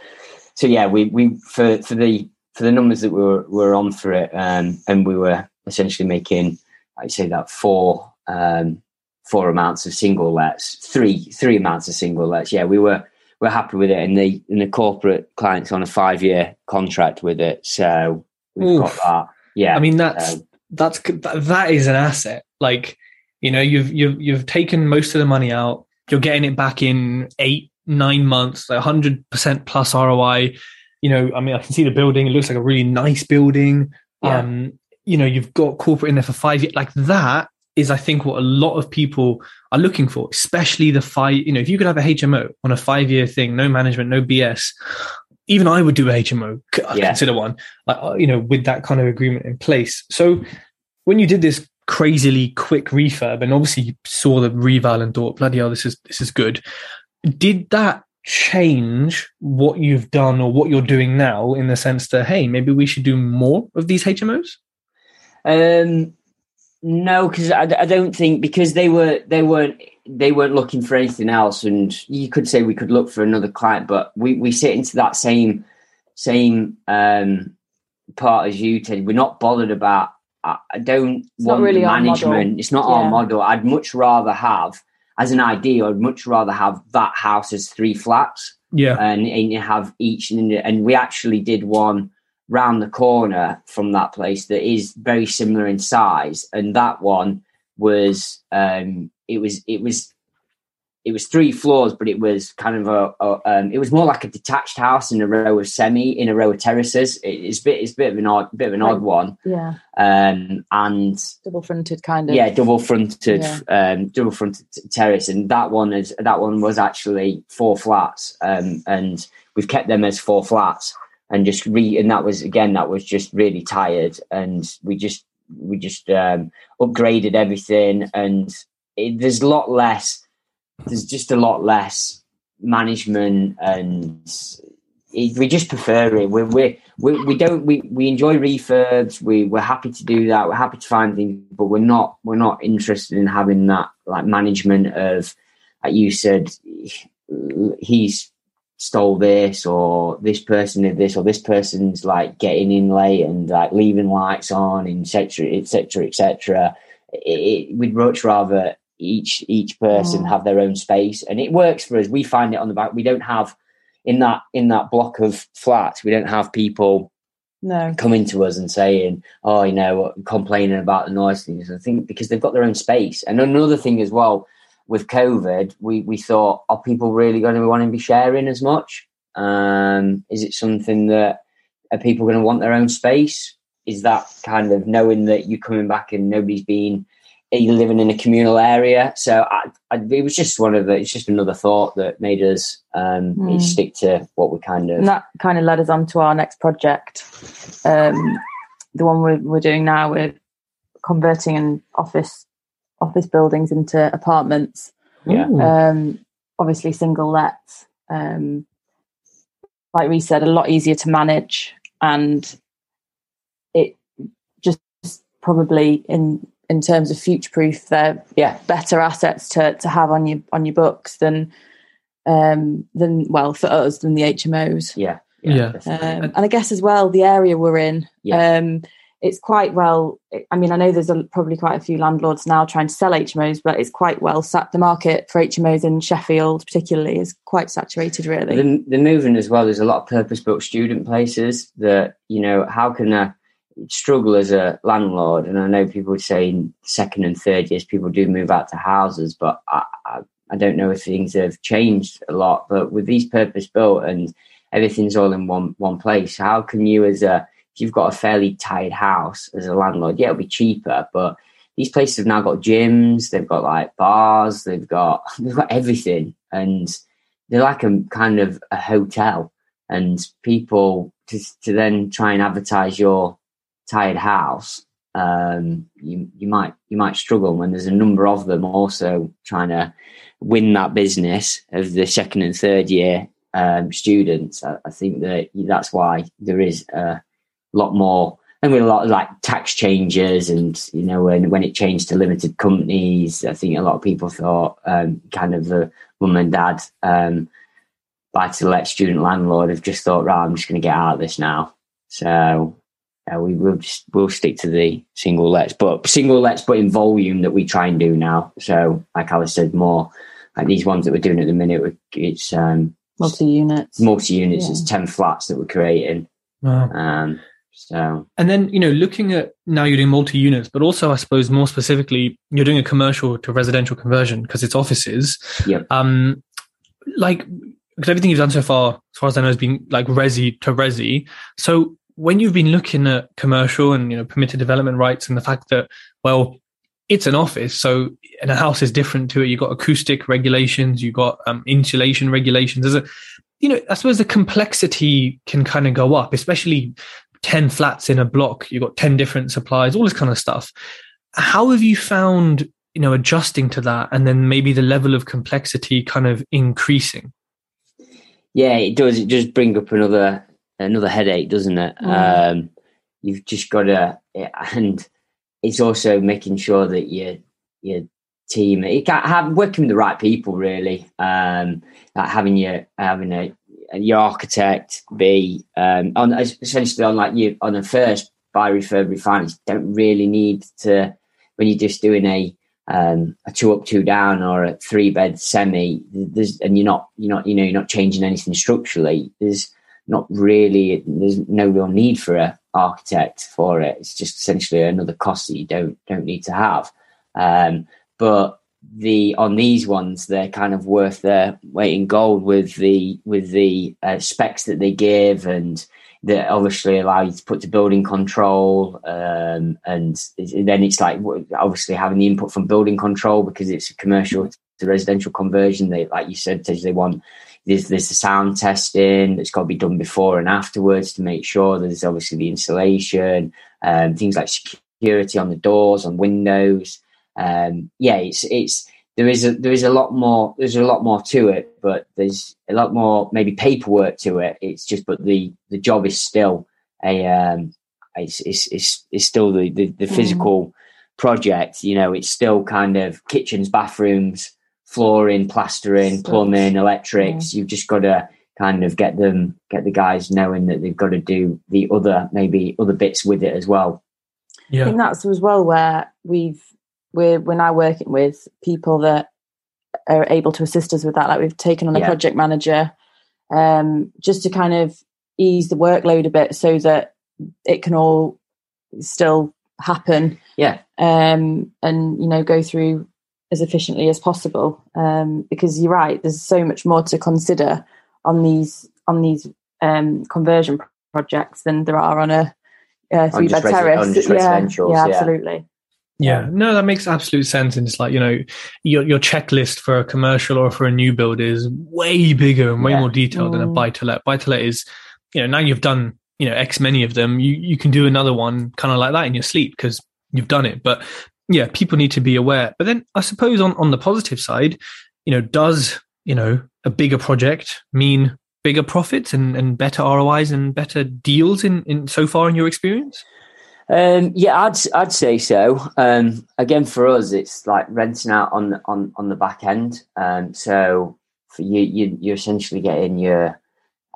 so yeah, we, we, for, for the, for the numbers that we were, were on for it, um, and we were essentially making, I'd say that four, um, four amounts of single lets, three, three amounts of single lets. Yeah, we were, we're happy with it. And the, and the corporate clients on a five year contract with it. So we've Oof. got that. Yeah. I mean, that's, um, that's that is an asset. Like, you know, you've you've you've taken most of the money out. You're getting it back in eight nine months, like hundred percent plus ROI. You know, I mean, I can see the building. It looks like a really nice building. Yeah. Um, you know, you've got corporate in there for five years. Like that is, I think, what a lot of people are looking for, especially the five. You know, if you could have a HMO on a five year thing, no management, no BS even I would do a HMO, yeah. consider one, like, uh, you know, with that kind of agreement in place. So when you did this crazily quick refurb, and obviously you saw the reval and thought, bloody hell, this is this is good. Did that change what you've done or what you're doing now in the sense that hey, maybe we should do more of these HMOs? Um, no, because I, I don't think because they were they weren't they weren't looking for anything else, and you could say we could look for another client, but we we sit into that same same um, part as you, Tej. We're not bothered about. I, I don't it's want really management. It's not yeah. our model. I'd much rather have, as an idea, I'd much rather have that house as three flats. Yeah, and, and have each, and we actually did one round the corner from that place that is very similar in size, and that one was um, it was it was it was three floors, but it was kind of a, a um, it was more like a detached house in a row of semi in a row of terraces. It, it's a bit it's a bit of an odd bit of an odd one. Yeah. Um, and double fronted kind of yeah, double fronted yeah. um, double fronted terrace, and that one is that one was actually four flats, um, and we've kept them as four flats and just re and that was again that was just really tired and we just we just um, upgraded everything, and it, there's a lot less. There's just a lot less management, and it, we just prefer it. We we we we don't we, we enjoy refurbs. We we're happy to do that. We're happy to find things, but we're not we're not interested in having that like management of, like you said, he's stole this or this person did this or this person's like getting in late and like leaving lights on and etc etc etc we'd much rather each each person mm. have their own space and it works for us we find it on the back we don't have in that in that block of flats we don't have people no coming to us and saying oh you know complaining about the noise things i think because they've got their own space and another thing as well with COVID, we, we thought, are people really going to want to be sharing as much? Um, is it something that are people going to want their own space? Is that kind of knowing that you're coming back and nobody's been you're living in a communal area? So I, I, it was just one of the. It's just another thought that made us um, mm. stick to what we kind of. And that kind of led us on to our next project, um, the one we're, we're doing now. We're converting an office office buildings into apartments. Yeah. Um, obviously, single lets. Um, like we said, a lot easier to manage, and it just probably in in terms of future proof, they're yeah better assets to to have on your on your books than um than well for us than the HMOs. Yeah. Yeah. yeah. Um, and I guess as well the area we're in. Yeah. Um, it's quite well i mean i know there's a, probably quite a few landlords now trying to sell hmos but it's quite well sat the market for hmos in sheffield particularly is quite saturated really the, the moving as well there's a lot of purpose built student places that you know how can a struggle as a landlord and i know people would say in second and third years people do move out to houses but I, I, I don't know if things have changed a lot but with these purpose built and everything's all in one one place how can you as a if you've got a fairly tight house as a landlord, yeah, it'll be cheaper. But these places have now got gyms, they've got like bars, they've got they've got everything, and they're like a kind of a hotel. And people to to then try and advertise your tired house, um, you you might you might struggle when there's a number of them also trying to win that business of the second and third year um, students. I, I, think that that's why there is a lot more and with a lot of like tax changes and you know when when it changed to limited companies i think a lot of people thought um, kind of the mum and dad um buy to let student landlord have just thought right i'm just going to get out of this now so uh, we will just we'll stick to the single lets but single lets but in volume that we try and do now so like alice said more like these ones that we're doing at the minute it's um multi units multi units yeah. it's 10 flats that we're creating wow. um so, and then you know, looking at now you're doing multi units, but also I suppose more specifically, you're doing a commercial to residential conversion because it's offices. Yeah. Um, like because everything you've done so far, as far as I know, has been like resi to resi. So when you've been looking at commercial and you know permitted development rights and the fact that well, it's an office, so and a house is different to it. You've got acoustic regulations, you've got um, insulation regulations. There's a you know, I suppose the complexity can kind of go up, especially 10 flats in a block, you've got 10 different suppliers, all this kind of stuff. How have you found, you know, adjusting to that and then maybe the level of complexity kind of increasing? Yeah, it does. It does bring up another another headache, doesn't it? Mm. Um, you've just got to, and it's also making sure that your your team, you can have working with the right people, really. Um, like having your having a your architect be um, on essentially on like you on a first buy refurb refinance don't really need to when you're just doing a um, a two up two down or a three bed semi there's and you're not you're not you know you're not changing anything structurally there's not really there's no real need for a architect for it. It's just essentially another cost that you don't don't need to have. Um, but the on these ones they're kind of worth their weight in gold with the with the uh, specs that they give and that obviously allow you to put to building control um, and then it's like obviously having the input from building control because it's a commercial to residential conversion. They like you said they want there's, there's the sound testing that's got to be done before and afterwards to make sure there's obviously the insulation um, things like security on the doors, and windows. Um, yeah, it's it's there is a there is a lot more there's a lot more to it, but there's a lot more maybe paperwork to it. It's just but the the job is still a um, it's it's it's, it's still the the, the physical mm. project. You know, it's still kind of kitchens, bathrooms, flooring, plastering, plumbing, electrics. You've just got to kind of get them get the guys knowing that they've got to do the other maybe other bits with it as well. Yeah. I think that's as well where we've we're we're now working with people that are able to assist us with that. Like we've taken on a yeah. project manager um, just to kind of ease the workload a bit so that it can all still happen. Yeah. Um, and you know go through as efficiently as possible. Um, because you're right, there's so much more to consider on these on these um, conversion projects than there are on a uh, three bed terrace. yeah, yeah, absolutely. Yeah, no, that makes absolute sense. And it's like, you know, your your checklist for a commercial or for a new build is way bigger and way yeah. more detailed mm. than a mm. buy to let. Buy to let is, you know, now you've done, you know, X many of them, you, you can do another one kind of like that in your sleep because you've done it. But yeah, people need to be aware. But then I suppose on, on the positive side, you know, does, you know, a bigger project mean bigger profits and, and better ROIs and better deals in, in so far in your experience? Um, yeah, I'd I'd say so. Um, again, for us, it's like renting out on on on the back end. Um, so for you, you you're essentially getting your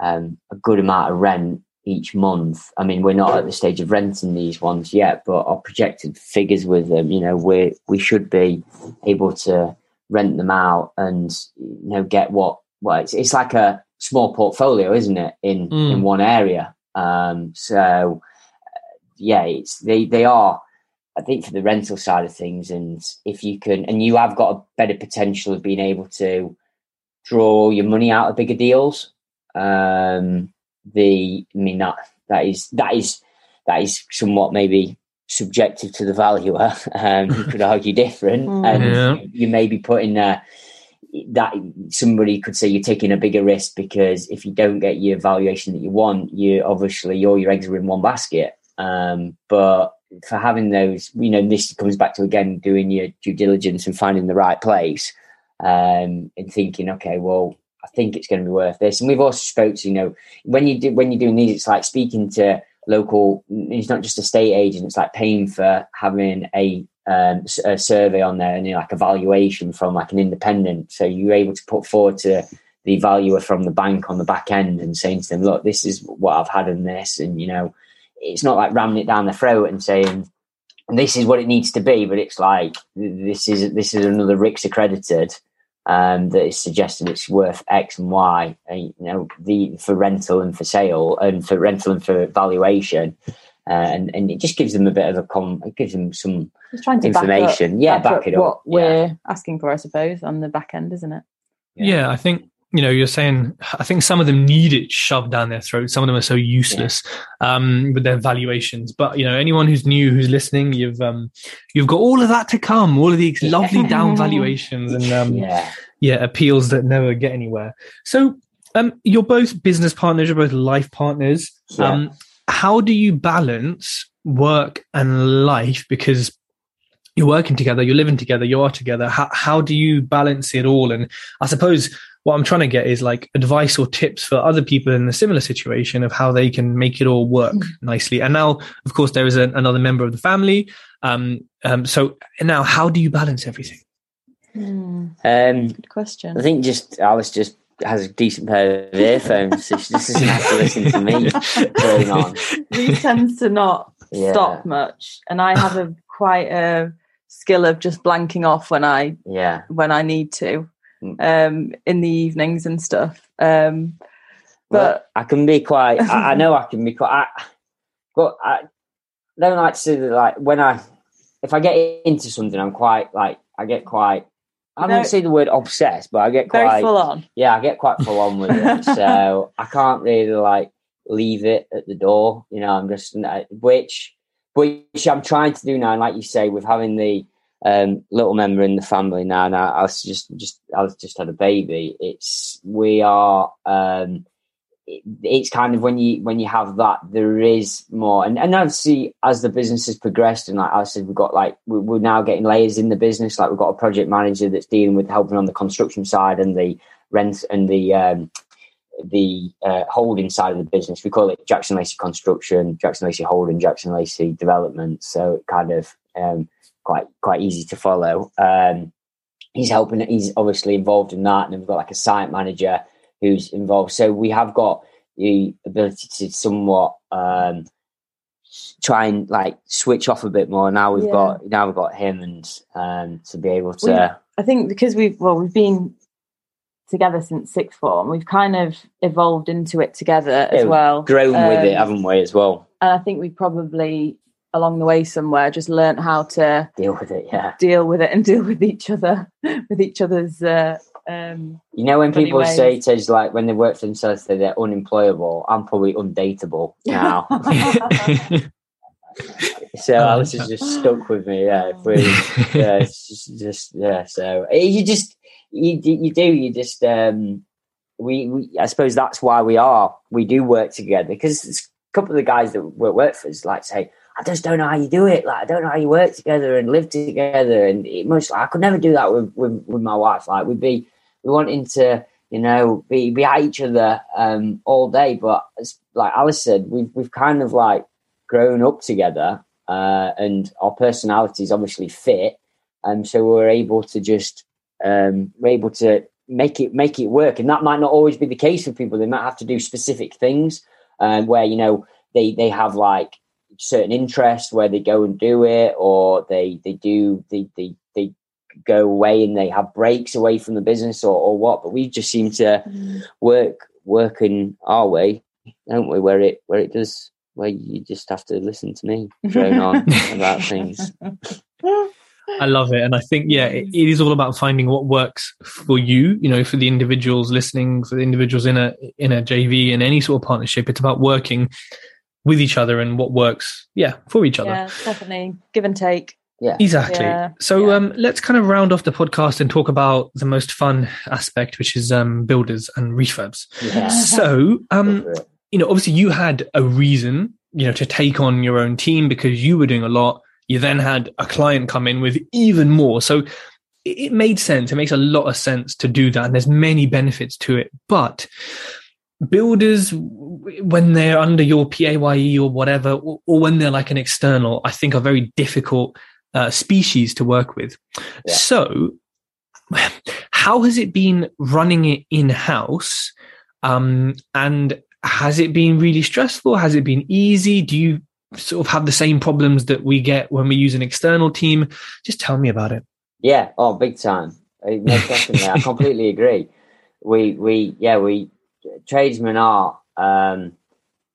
um, a good amount of rent each month. I mean, we're not at the stage of renting these ones yet, but our projected figures with them, you know, we we should be able to rent them out and you know get what well, it's it's like a small portfolio, isn't it, in mm. in one area? Um, so yeah, it's they they are. I think for the rental side of things, and if you can, and you have got a better potential of being able to draw your money out of bigger deals. Um, the, I mean that that is that is that is somewhat maybe subjective to the valuer. Um, you could argue different, mm. and yeah. you, you, may be putting uh, that somebody could say you're taking a bigger risk because if you don't get your valuation that you want, you obviously all your eggs are in one basket. Um, but for having those, you know, this comes back to again doing your due diligence and finding the right place um, and thinking, okay, well, I think it's going to be worth this. And we've also spoke to, you know, when you do when you're doing these, it's like speaking to local. It's not just estate agent. It's like paying for having a, um, a survey on there and you know, like a valuation from like an independent. So you're able to put forward to the valuer from the bank on the back end and saying to them, look, this is what I've had in this, and you know, it's not like ramming it down the throat and saying this is what it needs to be, but it's like this is this is another RICS accredited um, that is suggesting it's worth X and Y. And, you know, the for rental and for sale and for rental and for valuation. Uh, and and it just gives them a bit of a com. It gives them some information. Back up, yeah, back, back it up. What we're asking for, I suppose, on the back end, isn't it? Yeah. yeah, I think you know, you're saying, I think some of them need it shoved down their throat. Some of them are so useless yeah. um, with their valuations. But you know, anyone who's new, who's listening, you've um, you've got all of that to come, all of these yeah. lovely down valuations and um, yeah. yeah, appeals that never get anywhere. So, um, you're both business partners, you're both life partners. Um, how do you balance work and life? Because you're working together, you're living together, you are together. How how do you balance it all? And I suppose what I'm trying to get is like advice or tips for other people in a similar situation of how they can make it all work mm. nicely. And now, of course, there is a, another member of the family. Um, um, so now, how do you balance everything? Mm. Um, Good question. I think just Alice just has a decent pair of earphones, so she just doesn't have to listen to me going on. He tends to not yeah. stop much, and I have a quite a skill of just blanking off when I yeah when I need to. Um, in the evenings and stuff. Um, but well, I can be quite. I, I, know I can be quite. I, but I don't like to say that. Like when I, if I get into something, I'm quite like I get quite. I don't say the word obsessed, but I get quite full on. Yeah, I get quite full on with it. so I can't really like leave it at the door. You know, I'm just which which I'm trying to do now. And like you say, with having the um, little member in the family now. Now I was just just I was just had a baby. It's we are um, it's kind of when you when you have that there is more and and obviously as the business has progressed and like I said we've got like we're now getting layers in the business like we've got a project manager that's dealing with helping on the construction side and the rent and the um, the uh, holding side of the business we call it Jackson Lacey Construction Jackson Lacey Holding Jackson Lacey Development so it kind of um, quite quite easy to follow um, he's helping he's obviously involved in that and we've got like a site manager who's involved. So we have got the ability to somewhat um, try and like switch off a bit more. Now we've yeah. got now we've got him and um, to be able to. We, I think because we've well we've been together since sixth form, we've kind of evolved into it together as well. Grown um, with it, um, haven't we? As well. And I think we probably along the way somewhere just learned how to deal with it yeah deal with it and deal with each other with each other's uh, um, you know, when people ways. say to like when they work for themselves, that they're unemployable, I'm probably undateable now. so oh, Alice is just stuck with me. Yeah, we, yeah, it's just, just, yeah. So eh, you just you you do you just um we, we I suppose that's why we are we do work together because a couple of the guys that work for us like say I just don't know how you do it. Like I don't know how you work together and live together. And it must like I could never do that with with, with my wife. Like we'd be we wanting to you know be be at each other um, all day. But like Alice said, we've we've kind of like grown up together, uh, and our personalities obviously fit, and so we're able to just um, we're able to make it make it work. And that might not always be the case for people. They might have to do specific things um, where you know they they have like certain interests where they go and do it or they they do they they they go away and they have breaks away from the business or, or what but we just seem to mm. work work in our way don't we where it where it does where you just have to listen to me drone on about things I love it. And I think, yeah, it, it is all about finding what works for you, you know, for the individuals listening, for the individuals in a, in a JV in any sort of partnership. It's about working with each other and what works, yeah, for each other. Yeah, definitely. Give and take. Yeah. Exactly. Yeah. So yeah. um let's kind of round off the podcast and talk about the most fun aspect, which is um builders and refurbs. Yeah. So um you know, obviously you had a reason, you know, to take on your own team because you were doing a lot. You then had a client come in with even more. So it made sense. It makes a lot of sense to do that. And there's many benefits to it. But builders when they're under your PAYE or whatever, or, or, when they're like an external, I think are very difficult uh, species to work with. Yeah. So, how has it been running it in house? Um, and has it been really stressful? Has it been easy? Do you sort of have the same problems that we get when we use an external team? Just tell me about it. Yeah, oh, big time. No, definitely, I completely agree. We, we, yeah, we tradesmen are um,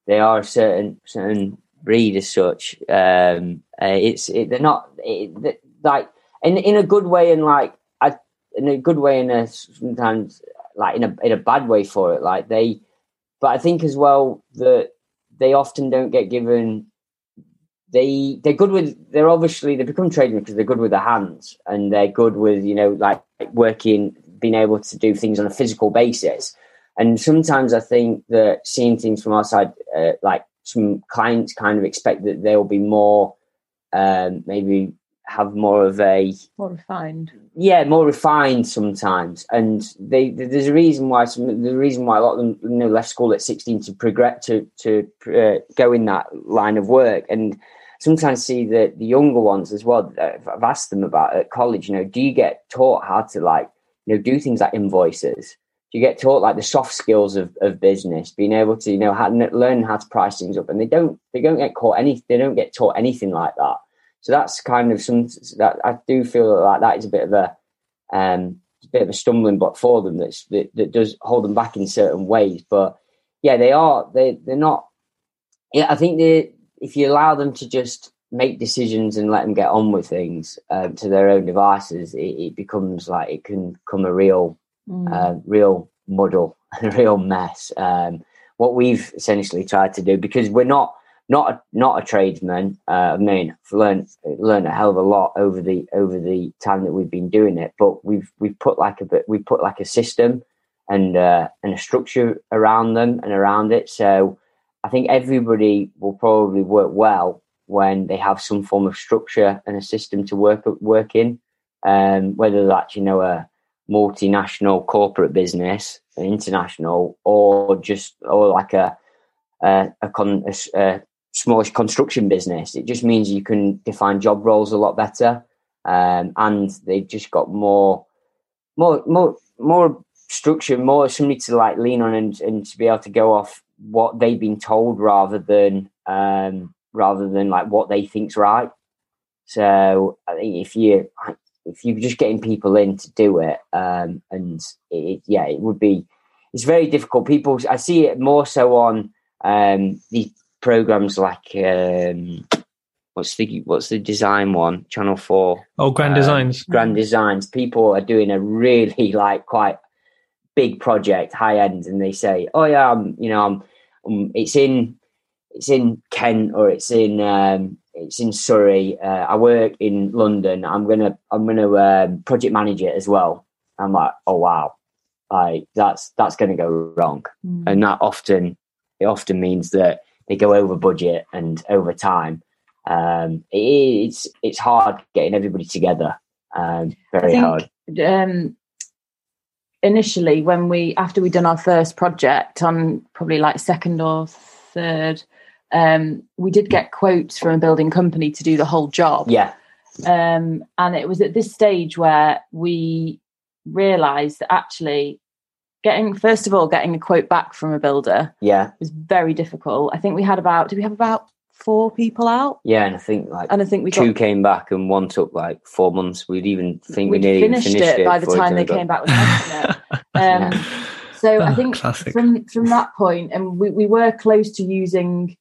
they are a certain certain breed as such. Um, uh, it's it, they're not it, like in in a good way and like I, in a good way and a sometimes like in a in a bad way for it. Like they, but I think as well that they often don't get given. They they're good with they're obviously they become tradesmen because they're good with their hands and they're good with you know like working being able to do things on a physical basis and sometimes I think that seeing things from outside, uh, like some clients kind of expect that they'll be more, um, maybe have more of a more refined. Yeah, more refined sometimes, and they, there's a reason why some the reason why a lot of them you know left school at 16 to progress to to uh, go in that line of work, and sometimes see the the younger ones as well. I've asked them about at college. You know, do you get taught how to like you know do things like invoices? You get taught like the soft skills of, of business, being able to you know how, learn how to price things up, and they don't they don't get caught any they don't get taught anything like that. So that's kind of some that I do feel like that is a bit of a um a bit of a stumbling block for them that's, that that does hold them back in certain ways. But yeah, they are they they're not. Yeah, I think they if you allow them to just make decisions and let them get on with things um, to their own devices, it, it becomes like it can become a real mm. uh, real muddle, a real mess. Um, what we've essentially tried to do because we're not not a, not a tradesman. Uh, I mean, learned learned a hell of a lot over the over the time that we've been doing it. But we've we've put like a bit we put like a system and uh, and a structure around them and around it. So I think everybody will probably work well when they have some form of structure and a system to work work in. Um, whether that's you know a multinational corporate business, international, or just or like a a, a, con, a, a smallish construction business. It just means you can define job roles a lot better, um, and they've just got more, more, more, more structure, more somebody to like lean on and, and to be able to go off what they've been told rather than um, rather than like what they think's right. So I think if you if you're just getting people in to do it, um, and it, yeah, it would be it's very difficult. People I see it more so on um, the programs like um, what's the what's the design one? Channel Four. Oh, Grand um, Designs. Grand Designs. People are doing a really like quite big project, high end, and they say, "Oh yeah, I'm you know I'm, um, it's in it's in Kent or it's in um, it's in Surrey. Uh, I work in London. I'm gonna I'm gonna um, project manage it as well." I'm like, "Oh wow." Like that's that's going to go wrong, mm. and that often it often means that they go over budget and over time. Um, it, it's it's hard getting everybody together. Um, very think, hard. Um, initially, when we after we'd done our first project on probably like second or third, um, we did get quotes from a building company to do the whole job. Yeah. Um, and it was at this stage where we realised that actually getting first of all getting a quote back from a builder yeah was very difficult i think we had about did we have about four people out yeah and i think like and i think we two got, came back and one took like four months we'd even think we'd we finished, finished, it, it by the time they came back with it um, yeah. so i think Classic. from from that point and we, we were close to using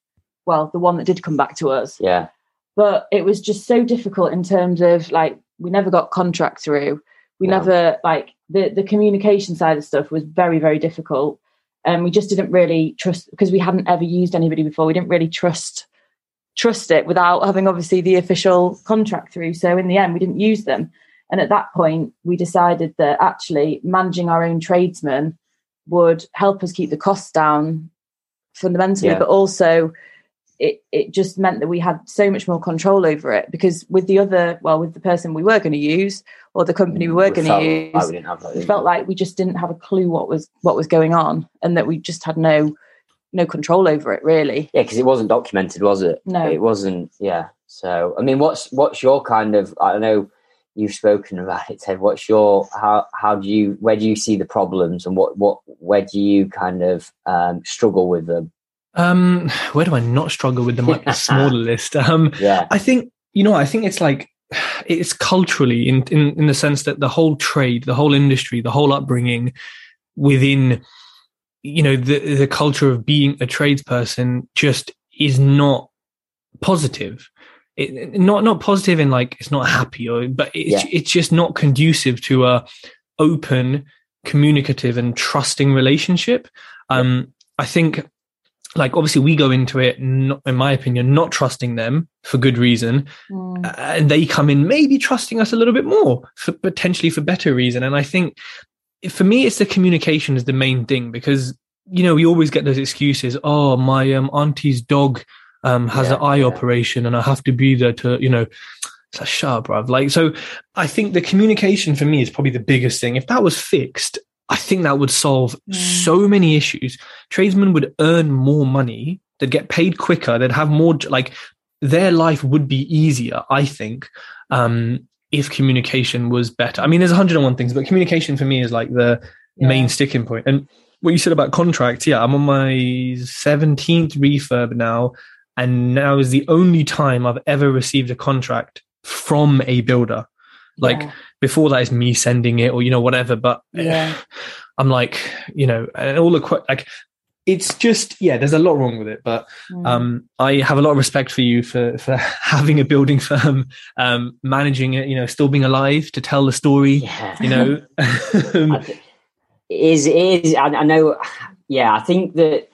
well the one that did come back to us. Yeah. But it was just so difficult in terms of like we never got contract through. We no. never like the the communication side of stuff was very very difficult. And we just didn't really trust because we hadn't ever used anybody before. We didn't really trust trust it without having obviously the official contract through. So in the end we didn't use them. And at that point we decided that actually managing our own tradesmen would help us keep the costs down fundamentally yeah. but also it it just meant that we had so much more control over it because with the other well with the person we were going to use or the company we were going to use like we, that, we felt like we just didn't have a clue what was what was going on and that we just had no no control over it really. Yeah because it wasn't documented was it? No. It wasn't yeah. So i mean what's what's your kind of i don't know you've spoken about it Tej. What's your how how do you where do you see the problems and what what where do you kind of um, struggle with them um, where do I not struggle with the smaller list? Um, yeah. I think you know. I think it's like it's culturally in, in in the sense that the whole trade, the whole industry, the whole upbringing within you know the the culture of being a tradesperson just is not positive. It, not not positive in like it's not happy or but it's yeah. it's just not conducive to a open communicative and trusting relationship um i think like obviously we go into it not, in my opinion not trusting them for good reason mm. and they come in maybe trusting us a little bit more for potentially for better reason and i think for me it's the communication is the main thing because you know we always get those excuses oh my um, auntie's dog um, has yeah, an eye yeah. operation and i have to be there to you know it's a shut up, bruv. Like, so I think the communication for me is probably the biggest thing. If that was fixed, I think that would solve mm. so many issues. Tradesmen would earn more money, they'd get paid quicker, they'd have more, like, their life would be easier, I think, um, if communication was better. I mean, there's 101 things, but communication for me is like the yeah. main sticking point. And what you said about contracts, yeah, I'm on my 17th refurb now, and now is the only time I've ever received a contract from a builder. Like, yeah before that is me sending it or you know whatever but yeah. i'm like you know and all the like it's just yeah there's a lot wrong with it but mm. um i have a lot of respect for you for for having a building firm um managing it you know still being alive to tell the story yeah. you know is is I, I know yeah i think that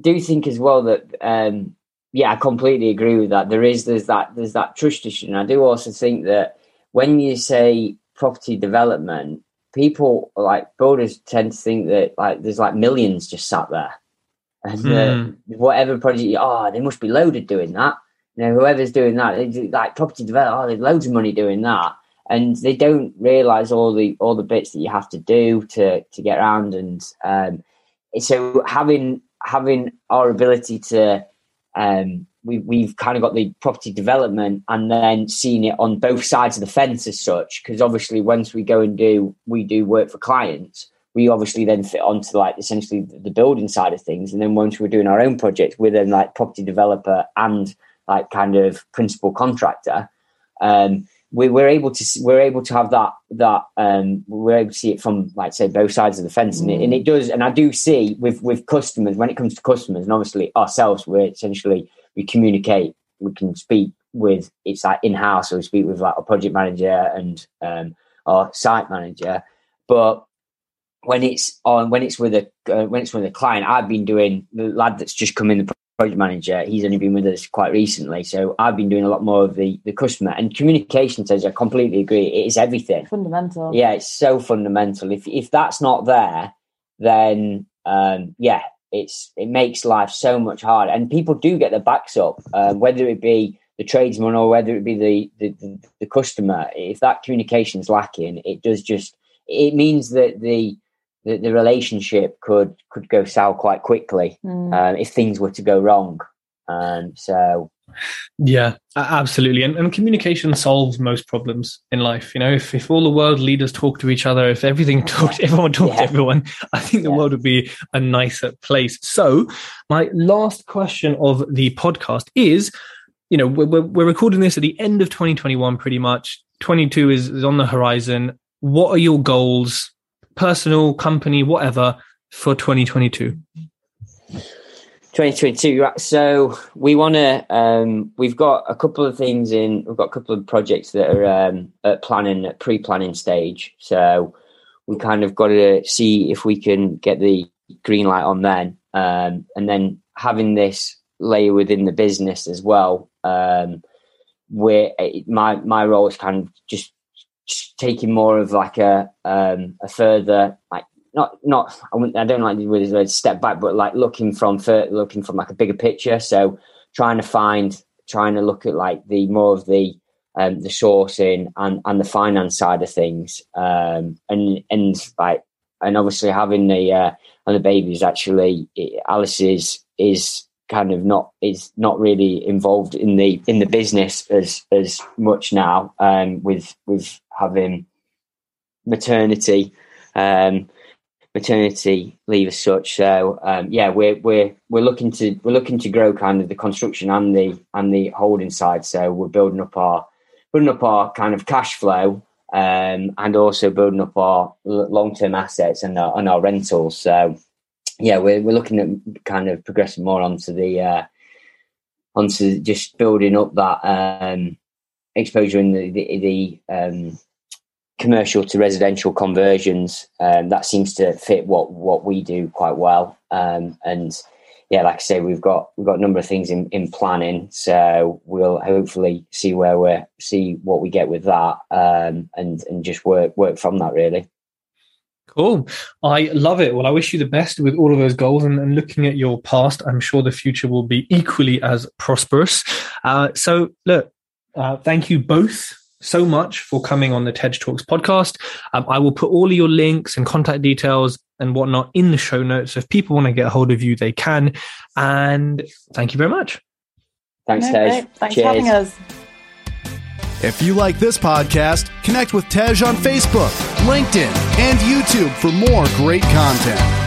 do think as well that um yeah i completely agree with that there is there's that there's that trust issue and i do also think that when you say property development, people like builders tend to think that like there's like millions just sat there, and mm. whatever project, oh, they must be loaded doing that. You know, whoever's doing that, they do, like property development, oh, there's loads of money doing that, and they don't realize all the all the bits that you have to do to to get around, and um, so having having our ability to um, we, we've kind of got the property development and then seeing it on both sides of the fence as such because obviously once we go and do we do work for clients we obviously then fit onto like essentially the building side of things and then once we're doing our own project, we're then like property developer and like kind of principal contractor um, we, we're able to we're able to have that that um, we're able to see it from like say both sides of the fence mm. and, it, and it does and I do see with with customers when it comes to customers and obviously ourselves we're essentially we communicate we can speak with it's like in house or we speak with like a project manager and um, our site manager but when it's on when it's with a uh, when it's with a client i've been doing the lad that's just come in the project manager, he's only been with us quite recently. So I've been doing a lot more of the, the customer and communication says I completely agree. It is everything. Fundamental. Yeah, it's so fundamental. If if that's not there, then um, yeah, it's it makes life so much harder. And people do get their backs up, um, whether it be the tradesman or whether it be the, the, the, customer. If that communication is lacking, it does just it means that the the, the relationship could could go south quite quickly mm. um, if things were to go wrong. And so, yeah, absolutely. And, and communication solves most problems in life. You know, if, if all the world leaders talk to each other, if everything talked, everyone talked yeah. to everyone, I think the yeah. world would be a nicer place. So, my last question of the podcast is, you know, we're, we're recording this at the end of 2021, pretty much. 22 is, is on the horizon. What are your goals personal, company, whatever, for 2022? 2022 right? So we want to um, we've got a couple of things in we've got a couple of projects that are um, at planning at pre-planning stage. So we kind of got to see if we can get the green light on then. Um, and then having this layer within the business as well um, where my my role is kind of just taking more of like a um, a further like not not I, don't like the word step back, but like looking from looking from like a bigger picture. So trying to find, trying to look at like the more of the um, the sourcing and and the finance side of things, um, and and like and obviously having the uh, and the babies actually Alice is is kind of not is not really involved in the in the business as as much now um, with with having maternity um, maternity leave as such. So um, yeah we're we're we're looking to we're looking to grow kind of the construction and the and the holding side. So we're building up our building up our kind of cash flow um, and also building up our long-term assets and our, and our rentals. So yeah, we're we're looking at kind of progressing more onto the uh, onto just building up that um, exposure in the the, the um, commercial to residential conversions. Um, that seems to fit what what we do quite well. Um, and yeah, like I say, we've got we've got a number of things in, in planning, so we'll hopefully see where we're see what we get with that, um, and and just work work from that really. Cool. I love it. Well, I wish you the best with all of those goals and, and looking at your past. I'm sure the future will be equally as prosperous. Uh, so, look, uh, thank you both so much for coming on the Tej Talks podcast. Um, I will put all of your links and contact details and whatnot in the show notes. So if people want to get a hold of you, they can. And thank you very much. Thanks, no, Tej. Thanks Cheers. for having us. If you like this podcast, connect with Tej on Facebook, LinkedIn, and YouTube for more great content.